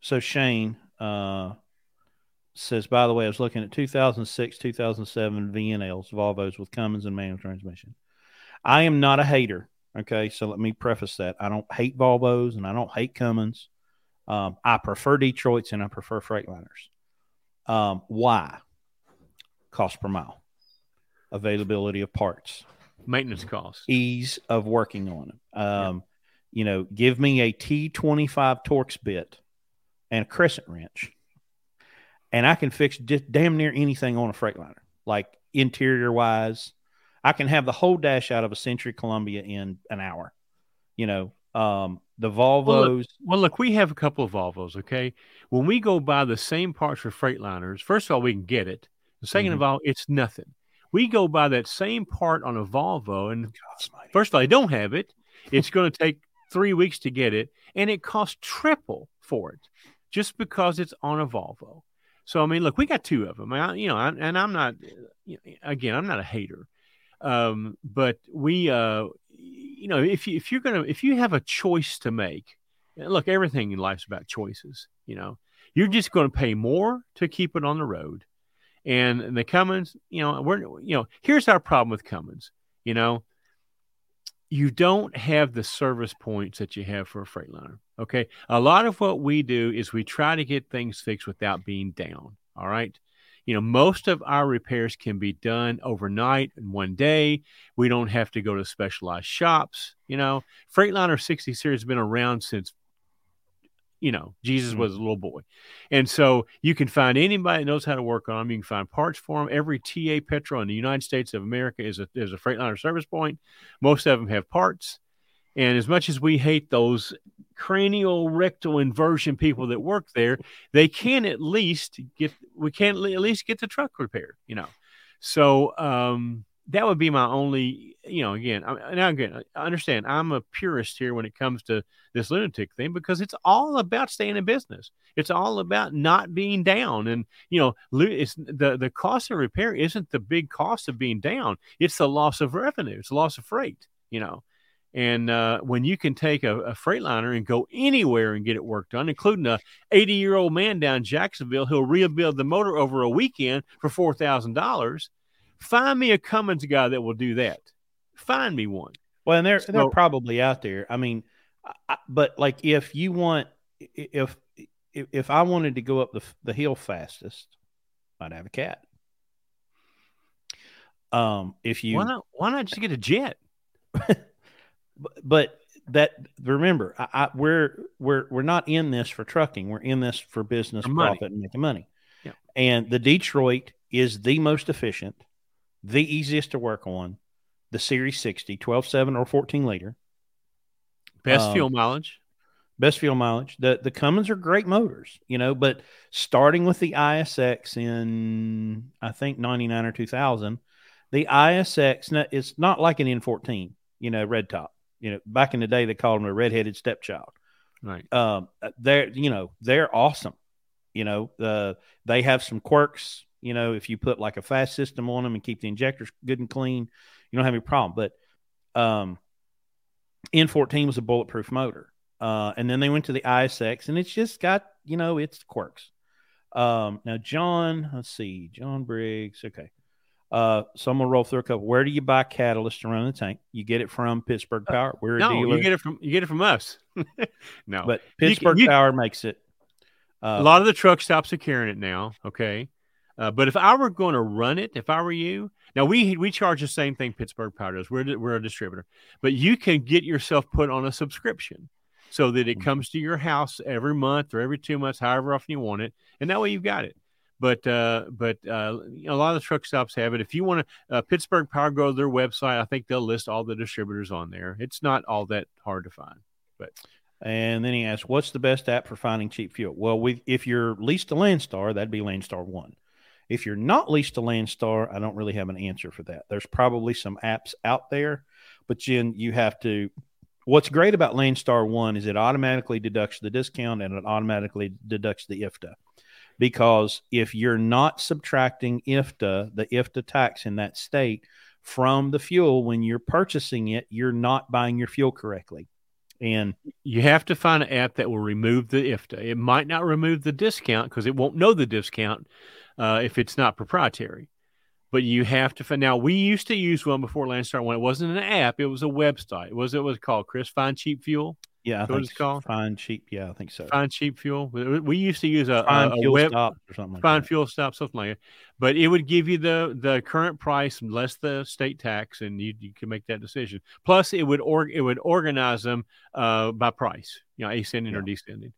so Shane uh, says, by the way, I was looking at 2006, 2007 VNLs, Volvos with Cummins and manual transmission. I am not a hater. Okay, so let me preface that. I don't hate Volvos and I don't hate Cummins. Um, I prefer Detroits and I prefer Freightliners. Um, why? Cost per mile, availability of parts, maintenance costs, ease of working on them. Um, You know, give me a T25 Torx bit and a crescent wrench, and I can fix just damn near anything on a Freightliner, like interior wise. I can have the whole dash out of a Century Columbia in an hour. You know, um, the Volvos. Well look, well look, we have a couple of Volvos. Okay, when we go buy the same parts for Freightliners, first of all, we can get it. 2nd mm-hmm. of all, it's nothing. We go buy that same part on a Volvo, and first of all, I don't have it. It's going to take three weeks to get it, and it costs triple for it just because it's on a Volvo. So I mean, look, we got two of them. I, you know, I, and I'm not. Again, I'm not a hater, um, but we, uh, you know, if you if you're gonna if you have a choice to make, look, everything in life's about choices. You know, you're just going to pay more to keep it on the road, and the Cummins, you know, we're, you know, here's our problem with Cummins. You know, you don't have the service points that you have for a Freightliner. Okay. A lot of what we do is we try to get things fixed without being down. All right. You know, most of our repairs can be done overnight in one day. We don't have to go to specialized shops. You know, Freightliner 60 series has been around since you know, Jesus mm-hmm. was a little boy. And so you can find anybody that knows how to work on them. You can find parts for them. Every TA Petro in the United States of America is a, is a Freightliner service point. Most of them have parts. And as much as we hate those cranial rectal inversion people that work there, they can at least get, we can at least get the truck repaired, you know. So, um, that would be my only, you know, again, I, now again, I understand I'm a purist here when it comes to this lunatic thing because it's all about staying in business. It's all about not being down, and you know, it's the the cost of repair isn't the big cost of being down. It's the loss of revenue. It's loss of freight. You know, and uh, when you can take a, a Freightliner and go anywhere and get it work done, including a 80 year old man down Jacksonville who'll rebuild the motor over a weekend for four thousand dollars Find me a Cummins guy that will do that. Find me one. Well, and they're so, they're probably out there. I mean, I, but like if you want, if if I wanted to go up the the hill fastest, I'd have a cat. Um, if you why not why not just get a jet? but that remember, I, I, we're we're we're not in this for trucking. We're in this for business, for profit, and making money. Yeah. And the Detroit is the most efficient the easiest to work on, the Series 60, 12, 7, or 14 liter. Best um, fuel mileage. Best fuel mileage. The the Cummins are great motors, you know, but starting with the ISX in I think 99 or 2000, the ISX it's not like an N14, you know, red top. You know, back in the day they called them a redheaded stepchild. Right. Um, they're you know they're awesome. You know, uh, they have some quirks you know, if you put like a FASS system on them and keep the injectors good and clean, you don't have any problem. But um, N14 was a bulletproof motor. Uh, and then they went to the ISX, and it's just got, you know, it's quirks. Um, now, John, let's see, John Briggs. Okay. Uh, so I'm gonna roll through a couple. Where do you buy catalyst to run the tank? You get it from Pittsburgh uh, Power. We're no, a dealer. you get it from you get it from us. no, but Pittsburgh you, you, Power makes it. Uh, a lot of the truck stops are carrying it now. Okay, uh, but if I were going to run it, if I were you, now we we charge the same thing Pittsburgh Power does. We're we're a distributor, but you can get yourself put on a subscription so that it mm-hmm. comes to your house every month or every two months, however often you want it, and that way you've got it. But uh, but uh, you know, a lot of the truck stops have it. If you want to, uh, Pittsburgh Power, go to their website. I think they'll list all the distributors on there. It's not all that hard to find. But And then he asked, "What's the best app for finding cheap fuel?" Well, we, if you're leased to Landstar, that'd be Landstar One. If you're not leased to Landstar, I don't really have an answer for that. There's probably some apps out there, but then you have to. What's great about Landstar One is it automatically deducts the discount and it automatically deducts the IFTA. Because if you're not subtracting IFTA, the IFTA tax in that state, from the fuel when you're purchasing it, you're not buying your fuel correctly. And you have to find an app that will remove the IFTA. It might not remove the discount because it won't know the discount uh, if it's not proprietary. But you have to find. Now we used to use one before Landstar One. It wasn't an app; it was a website. It was it was called Chris Find Cheap Fuel. Yeah, I think it's called Find Cheap. Yeah, I think so. Find Cheap Fuel. We used to use a, Find a, a Fuel web, Stop or something. Like Find that. Fuel Stop, something like that. But it would give you the the current price less the state tax, and you, you can make that decision. Plus, it would org it would organize them uh, by price, you know, ascending Yeah. or descending.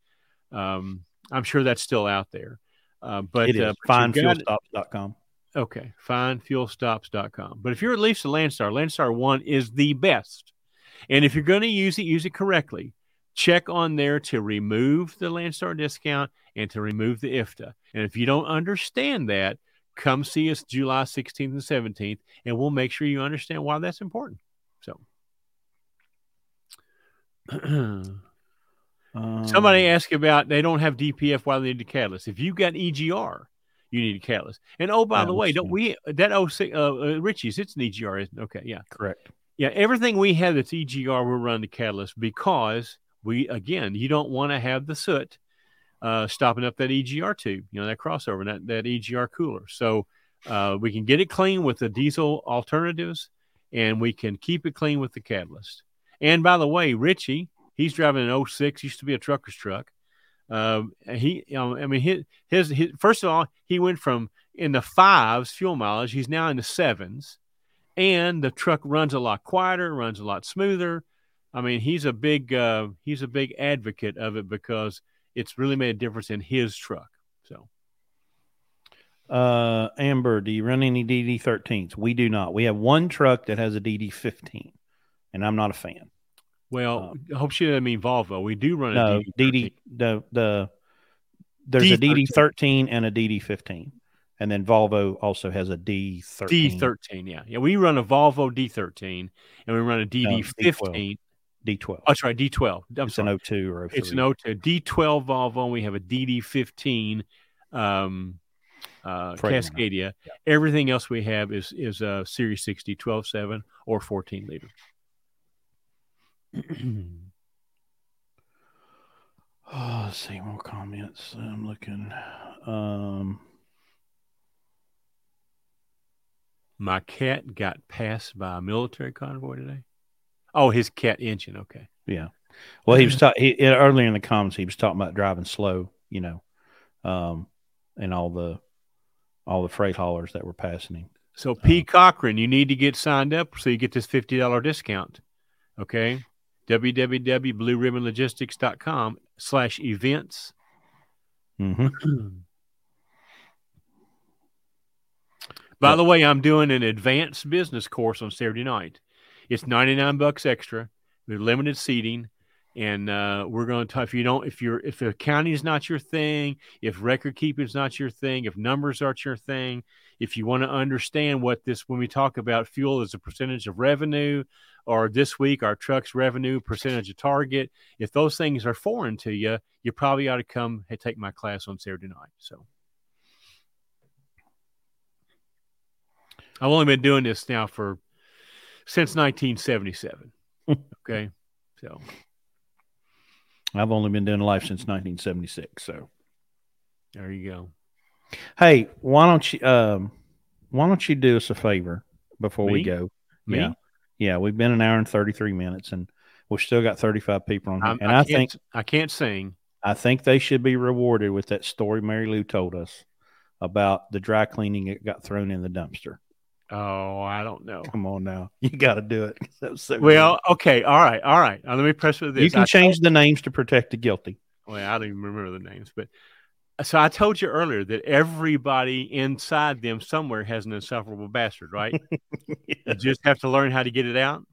Um, I'm sure that's still out there. Uh, but It is uh, but you got- findfuelstops.com. Okay, findfuelstops.com. But if you're at least a Landstar, Landstar 1 is the best. And if you're going to use it, use it correctly. Check on there to remove the Landstar discount and to remove the IFTA. And if you don't understand that, come see us July 16th and 17th, and we'll make sure you understand why that's important. So, somebody Um, asked about they don't have DPF, why they need a catalyst. If you've got EGR, you need a catalyst. And oh, by the way, don't we that OC uh, uh, Richie's? It's an EGR, isn't it? Okay, yeah, correct. yeah. Everything we have that's EGR, we run the catalyst because we again, you don't want to have the soot uh, stopping up that EGR tube, you know, that crossover, that that EGR cooler. So uh, we can get it clean with the diesel alternatives, and we can keep it clean with the catalyst. And by the way, Richie, he's driving an 06, used to be a trucker's truck. Um, he, you know, I mean, his, his, his, first of all, he went from in the fives fuel mileage, he's now in the sevens, and the truck runs a lot quieter, runs a lot smoother. I mean, he's a big, uh, he's a big advocate of it because it's really made a difference in his truck. So, Uh, Amber, do you run any DD13s? We do not. We have one truck that has a DD15, and I'm not a fan. Well, I hope she doesn't mean Volvo. We do run a No, DD13. DD the the there's a D13. DD13 and a DD15, and then Volvo also has a D13. D13, yeah, yeah. We run a Volvo D13, and we run a DD15. D12. Oh, that's right, D12. I'm it's sorry. an 02 or 03. It's an O2 D12 Volvo. And we have a DD15 um, uh. Cascadia. Everything else we have is is a Series 60, 12.7 or 14 liter. Oh, see more comments. I'm looking. Um, My cat got passed by a military convoy today. Oh, his cat engine. Okay. yeah. Well, he was talking earlier in the comments. He was talking about driving slow, you know, um, and all the all the freight haulers that were passing him. So P. Cochran, you need to get signed up so you get this fifty dollar discount. Okay. www.blueribbonlogistics.com slash events. Mm-hmm. By the way, I'm doing an advanced business course on Saturday night. It's 99 bucks extra with limited seating. And uh, we're going to talk. If you don't, if you're, if accounting is not your thing, if record keeping is not your thing, if numbers aren't your thing, if you want to understand what this, when we talk about fuel as a percentage of revenue, or this week our trucks revenue percentage of target, if those things are foreign to you, you probably ought to come and take my class on Saturday night. So. I've only been doing this now for since 1977. okay, so I've only been doing life since 1976. So, there you go. hey, why don't you um, why don't you do us a favor before we go? Me? Yeah, yeah. We've been an hour and 33 minutes, and we've still got 35 people on here. I'm, and I, I, think I can't sing. I think they should be rewarded with that story Mary Lou told us about the dry cleaning that got thrown in the dumpster. Oh, I don't know. Come on now, you got to do it. That so Well, okay, all right, all right. Now, let me press with this. you can I change the names to protect the guilty. Well, I don't even remember the names, but uh, so I told you earlier that everybody inside them somewhere has an insufferable bastard, right? You just have to learn how to get it out.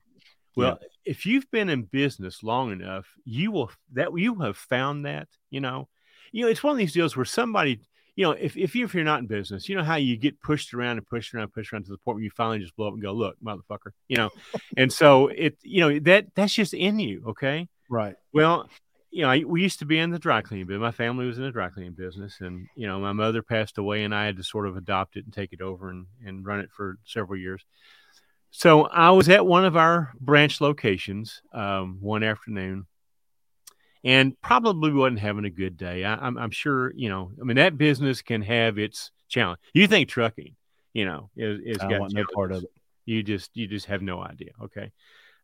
Well, yeah. if you've been in business long enough, you will that you have found that, you know. You know, it's one of these deals where somebody, you know, if, if you if you're not in business, you know how you get pushed around and pushed around, pushed around to the point where you finally just blow up and go, look, motherfucker, you know. and so it, you know, that that's just in you, okay? Right. Well, you know, I, we used to be in the dry cleaning business. My family was in the dry cleaning business, and you know, my mother passed away, and I had to sort of adopt it and take it over and and run it for several years. So I was at one of our branch locations um, one afternoon, and probably wasn't having a good day. I, am I'm, I'm sure, you know, I mean, that business can have its challenge. You think trucking, you know, is, is got no part of it. You just you just have no idea. Okay.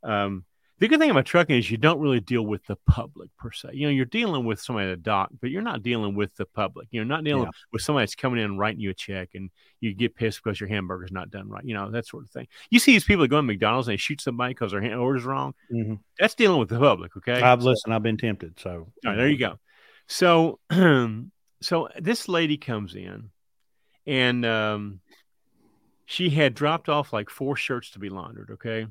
Um, the good thing about trucking is you don't really deal with the public per se. You know, you're dealing with somebody at a dock, but you're not dealing with the public. You're not dealing yeah. with somebody that's coming in and writing you a check and you get pissed because your hamburger's not done right. You know, that sort of thing. You see these people that go to McDonald's and they shoot somebody because their order's wrong. Mm-hmm. That's dealing with the public. Okay. I've listened. I've been tempted. So, all right, there you go. So, so this lady comes in and um, she had dropped off like four shirts to be laundered. Okay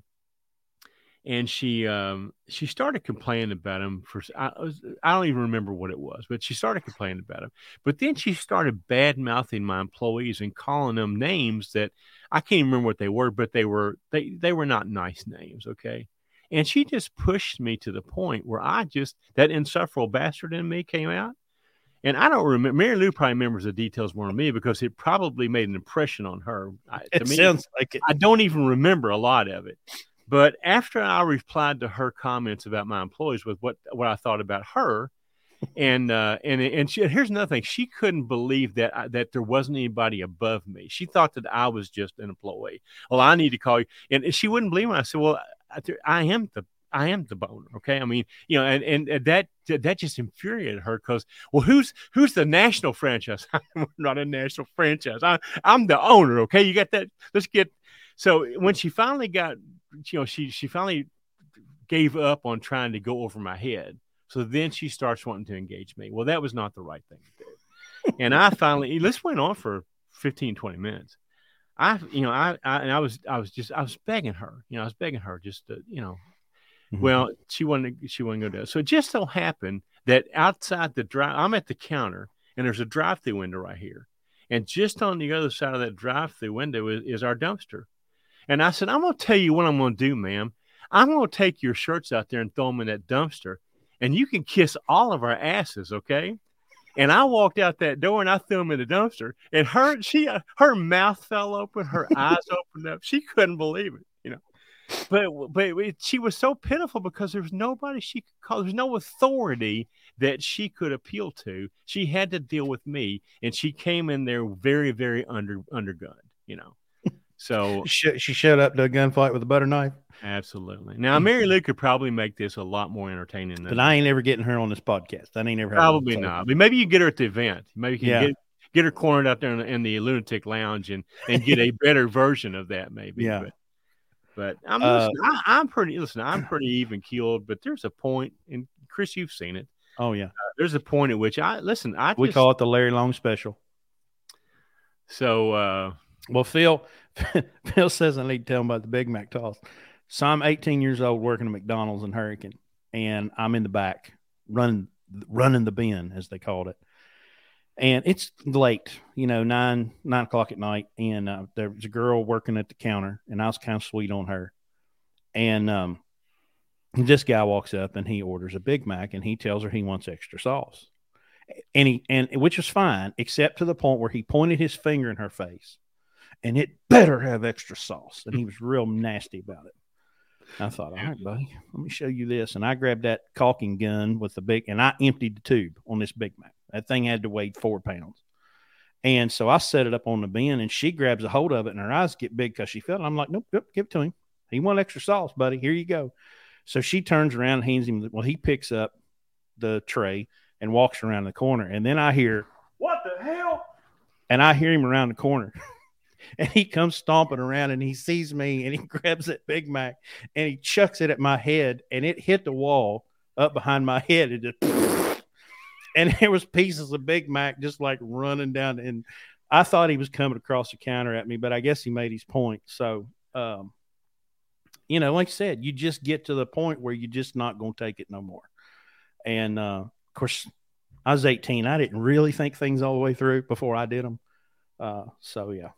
and she um, she started complaining about him for I, was, I don't even remember what it was, but she started complaining about him. But then she started bad mouthing my employees and calling them names that I can't remember what they were, but they were they they were not nice names. Okay, and she just pushed me to the point where I just that insufferable bastard in me came out. And I don't remember. Mary Lou probably remembers the details more than me because it probably made an impression on her. It me, sounds like it. I don't even remember a lot of it. But after I replied to her comments about my employees with what what I thought about her, and uh, and and she, here's another thing: she couldn't believe that I, that there wasn't anybody above me. She thought that I was just an employee. Well, I need to call you, and she wouldn't believe me. I said, "Well, I, I am the I am the boner. Okay. I mean, you know, and, and that that just infuriated her because, well, who's who's the national franchise? I'm not a national franchise. I, I'm the owner. Okay. You got that? Let's get. So when she finally got you know, she she finally gave up on trying to go over my head. So then she starts wanting to engage me. Well, that was not the right thing to do. and I finally this went on for 15, 20 minutes. I, you know, I, I, and I was, I was just, I was begging her, you know, I was begging her just to, you know, mm-hmm. well, she wanted, she wanted to go down. So it just so happened that outside the drive, I'm at the counter and there's a drive through window right here. And just on the other side of that drive through window is, is our dumpster. And I said, I'm going to tell you what I'm going to do, ma'am. I'm going to take your shirts out there and throw them in that dumpster, and you can kiss all of our asses, okay? And I walked out that door and I threw them in the dumpster, and her she uh, her mouth fell open, her eyes opened up. She couldn't believe it, you know. But but it, she was so pitiful because there was nobody she could call. There's no authority that she could appeal to. She had to deal with me, and she came in there very very under undergunned, you know. So she, she showed up to a gunfight with a butter knife. Absolutely. Now Mary Lou could probably make this a lot more entertaining. Than but I ain't ever getting her on this podcast. I ain't ever probably not. I mean, maybe you get her at the event. Maybe you can yeah. get get her cornered out there in the, in the lunatic lounge and and get a better version of that. Maybe. Yeah. But, but I'm uh, I, am pretty listen. I'm pretty even keeled. But there's a point, and Chris, you've seen it. Oh yeah. Uh, there's a point at which I listen. I we just, call it the Larry Long special. So. uh well, Phil, Phil says I need to tell him about the Big Mac toss. So I'm 18 years old working at McDonald's in Hurricane, and I'm in the back running running the bin as they called it. And it's late, you know, nine nine o'clock at night, and uh, a girl working at the counter, and I was kind of sweet on her. And um, this guy walks up and he orders a Big Mac, and he tells her he wants extra sauce, and he and which was fine, except to the point where he pointed his finger in her face and it better have extra sauce. And he was real nasty about it. I thought, all right, buddy, let me show you this. And I grabbed that caulking gun with the big, and I emptied the tube on this Big Mac. That thing had to weigh four pounds. And so I set it up on the bin, and she grabs a hold of it, and her eyes get big because she felt it. I'm like, nope, nope, give it to him. He want extra sauce, buddy. Here you go. So she turns around and hands him. Well, he picks up the tray and walks around the corner, and then I hear, "What the hell?" And I hear him around the corner. and he comes stomping around and he sees me and he grabs that Big Mac and he chucks it at my head and it hit the wall up behind my head. It just and there was pieces of Big Mac just like running down and I thought he was coming across the counter at me, but I guess he made his point. So um, you know, like I said, you just get to the point where you're just not going to take it no more. And uh, of course, I was 18. I didn't really think things all the way through before I did them. Uh, so yeah.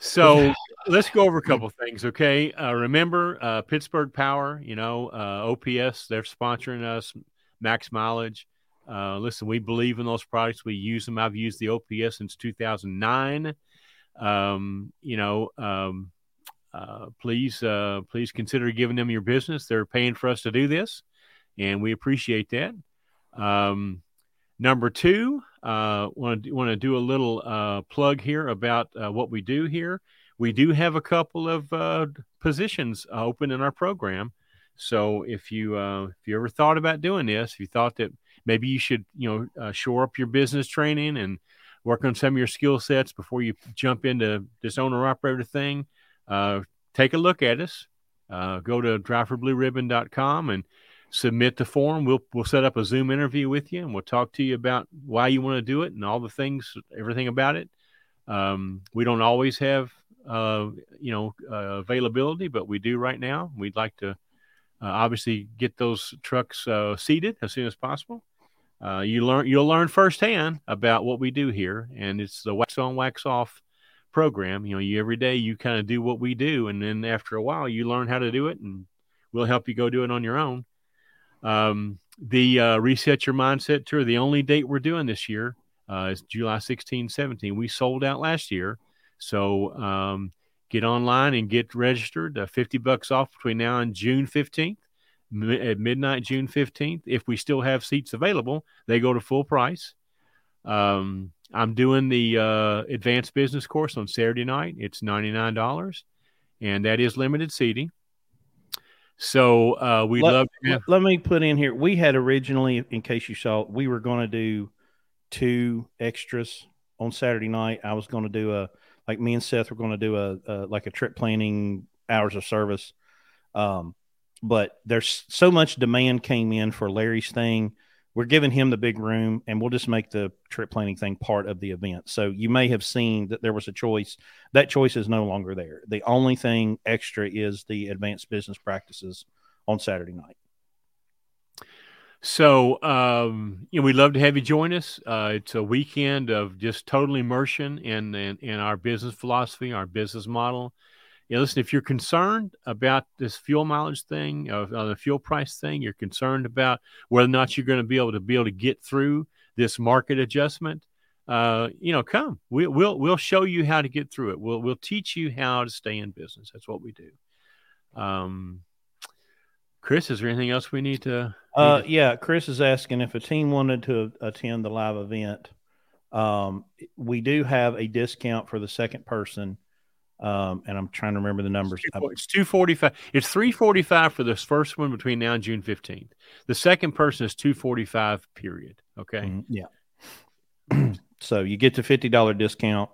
So let's go over a couple things, okay? Uh, remember, uh, Pittsburgh Power, you know, uh, OPS, they're sponsoring us, max mileage. Uh, listen, we believe in those products. We use them. I've used the OPS since 2009. Um, you know, um, uh, please, uh, please consider giving them your business. They're paying for us to do this, and we appreciate that. Um, number two, want to want to do a little uh, plug here about uh, what we do here. We do have a couple of uh, positions open in our program. So if you uh, if you ever thought about doing this, if you thought that maybe you should you know uh, shore up your business training and work on some of your skill sets before you jump into this owner operator thing, uh, take a look at us. go to driveforblueribbon.com and submit the form. We'll we'll set up a Zoom interview with you, and we'll talk to you about why you want to do it and all the things, everything about it. Um, we don't always have uh, you know uh, availability, but we do right now. We'd like to uh, obviously get those trucks uh, seated as soon as possible. Uh, you learn you'll learn firsthand about what we do here, and it's the wax on wax off program. You know, you every day you kind of do what we do, and then after a while you learn how to do it, and we'll help you go do it on your own. Um, the uh, Reset Your Mindset Tour, the only date we're doing this year uh, is July 16, 17. We sold out last year. So um, get online and get registered. Uh, 50 bucks off between now and June 15th, at midnight, June 15th. If we still have seats available, they go to full price. Um, I'm doing the uh, advanced business course on Saturday night. It's $99, and that is limited seating. So uh, we'd let, love have. Let me put in here. We had originally, in case you saw, we were going to do two extras on Saturday night. I was going to do a like me and Seth were going to do a, a, like a trip planning hours of service. Um, but there's so much demand came in for Larry's thing we're giving him the big room and we'll just make the trip planning thing part of the event. So you may have seen that there was a choice. That choice is no longer there. The only thing extra is the advanced business practices on Saturday night. So, um, you know, we'd love to have you join us. Uh, it's a weekend of just total immersion in, in, in our business philosophy, our business model, you know, listen, if you're concerned about this fuel mileage thing, uh, the fuel price thing, you're concerned about whether or not you're going to be able to be able to get through this market adjustment. Uh, you know, come. We, will we'll show you how to get through it. We'll we'll teach you how to stay in business. That's what we do. Um, Chris, is there anything else we need to? Uh, yeah, Chris is asking if a team wanted to attend the live event. Um, we do have a discount for the second person um, and I'm trying to remember the numbers. It's two forty five. It's three forty five for this first one between now and June fifteenth. The second person is two forty five. Period. Okay. Mm-hmm. Yeah. so you get the fifty dollar discount,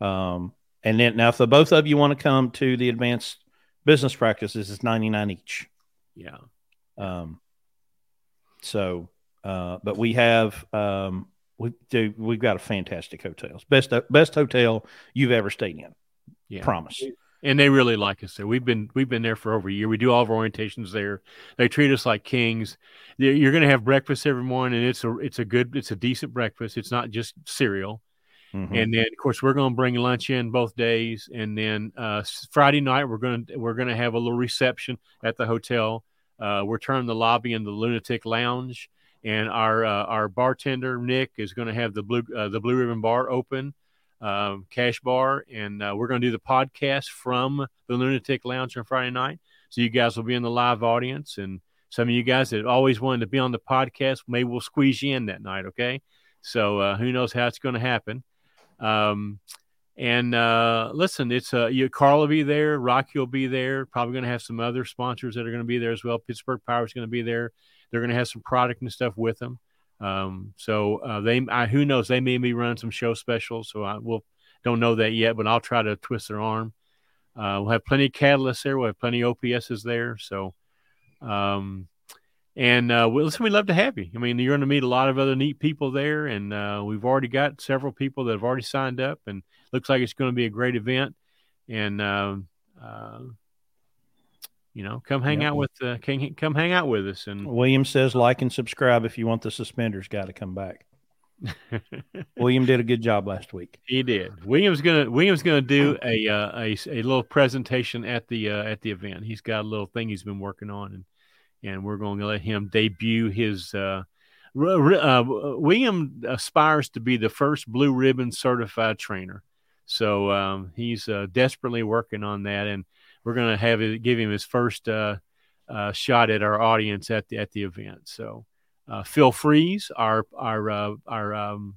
um, and then now if the both of you want to come to the advanced business practices, it's ninety nine each. Yeah. Um. So, uh, but we have um, we do we've got a fantastic hotels best best hotel you've ever stayed in. Yeah. Promise. And they really like us there. We've been we've been there for over a year. We do all of our orientations there. They treat us like kings. You're going to have breakfast every morning, and it's a it's a good it's a decent breakfast. It's not just cereal. Mm-hmm. And then, of course, we're going to bring lunch in both days, and then uh, Friday night we're going to we're going to have a little reception at the hotel. Uh, we're turning the lobby into the lunatic lounge, and our uh, our bartender Nick is going to have the blue uh, the Blue Ribbon Bar open um, Cash Bar, and uh, we're going to do the podcast from the Lunatic Lounge on Friday night. So you guys will be in the live audience, and some of you guys that always wanted to be on the podcast, maybe we'll squeeze you in that night. Okay, so uh, who knows how it's going to happen. Um, and uh, listen, it's uh, you, Carl will be there, Rocky will be there. Probably going to have some other sponsors that are going to be there as well. Pittsburgh Power is going to be there. They're going to have some product and stuff with them. Um, so uh, they, I, who knows, they may be running some show specials. So I will don't know that yet, but I'll try to twist their arm. Uh, we'll have plenty of catalysts there. We'll have plenty of OPSs there. So, um, and uh, we listen, we'd love to have you. I mean, you're going to meet a lot of other neat people there, and uh, we've already got several people that have already signed up, and looks like it's going to be a great event. And uh, uh, you know, come hang Yep. out with uh, can, come hang out with us and William says like and subscribe if you want the suspenders guy to come back. William did a good job last week. he did. William's gonna William's gonna do a uh, a a little presentation at the uh, at the event. He's got a little thing he's been working on, and and we're going to let him debut his. Uh, uh, William aspires to be the first blue ribbon certified trainer, so um, he's uh, desperately working on that, and we're going to have it, give him his first uh, uh, shot at our audience at the at the event. So uh, Phil Freeze, our our uh, our um,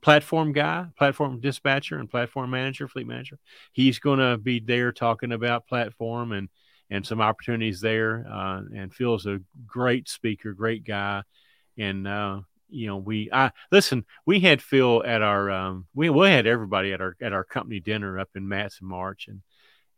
platform guy, platform dispatcher, and platform manager, fleet manager. He's going to be there talking about platform and and some opportunities there. Uh, and Phil's a great speaker, great guy, and you know we I listen. We had Phil at our um, we we had everybody at our at our company dinner up in Mats in March, and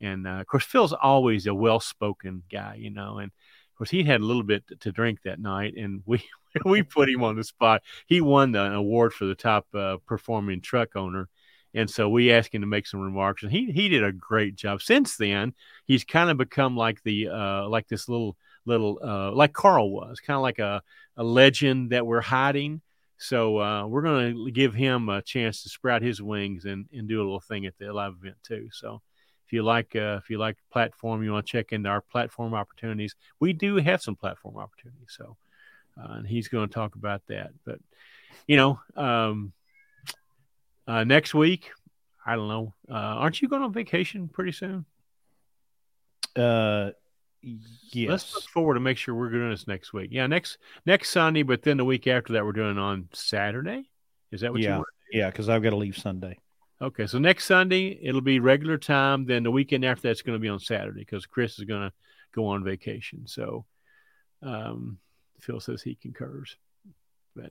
and uh, of course Phil's always a well spoken guy, you know, and of course he had a little bit to drink that night, and we we put him on the spot. He won the award for the top uh, performing truck owner, and so we asked him to make some remarks, and he he did a great job. Since then, he's kind of become like the uh, like this little little uh, like Carl was, kind of like a a legend that we're hiding. So uh, we're going to give him a chance to sprout his wings and, and do a little thing at the live event too. So if you like uh, if you like platform, you want to check into our platform opportunities. We do have some platform opportunities. So uh, and he's going to talk about that. But you know, um, uh, next week, I don't know. Uh, aren't you going on vacation pretty soon? Uh, yes Let's look forward to make sure we're doing this next week. Yeah, next next Sunday, but then the week after that, we're doing on Saturday. Is that what you Yeah. want? Yeah, because I've got to leave Sunday. Okay, so next Sunday it'll be regular time. Then the weekend after that's going to be on Saturday because Chris is going to go on vacation. So, um, Phil says he concurs. But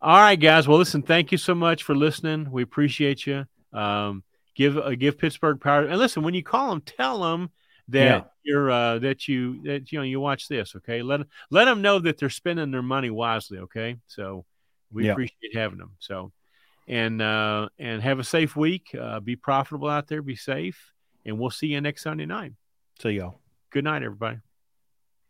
all right, guys. Well, listen. Thank you so much for listening. We appreciate you. Um, give uh, give Pittsburgh power. And listen, when you call them, tell them that Yeah. you're uh, that you that you know you watch this. Okay, let let them know that they're spending their money wisely. Okay, so we Yeah. appreciate having them. So and uh, and have a safe week. Uh, be profitable out there. Be safe, and we'll see you next Sunday night. See y'all. Good night, everybody.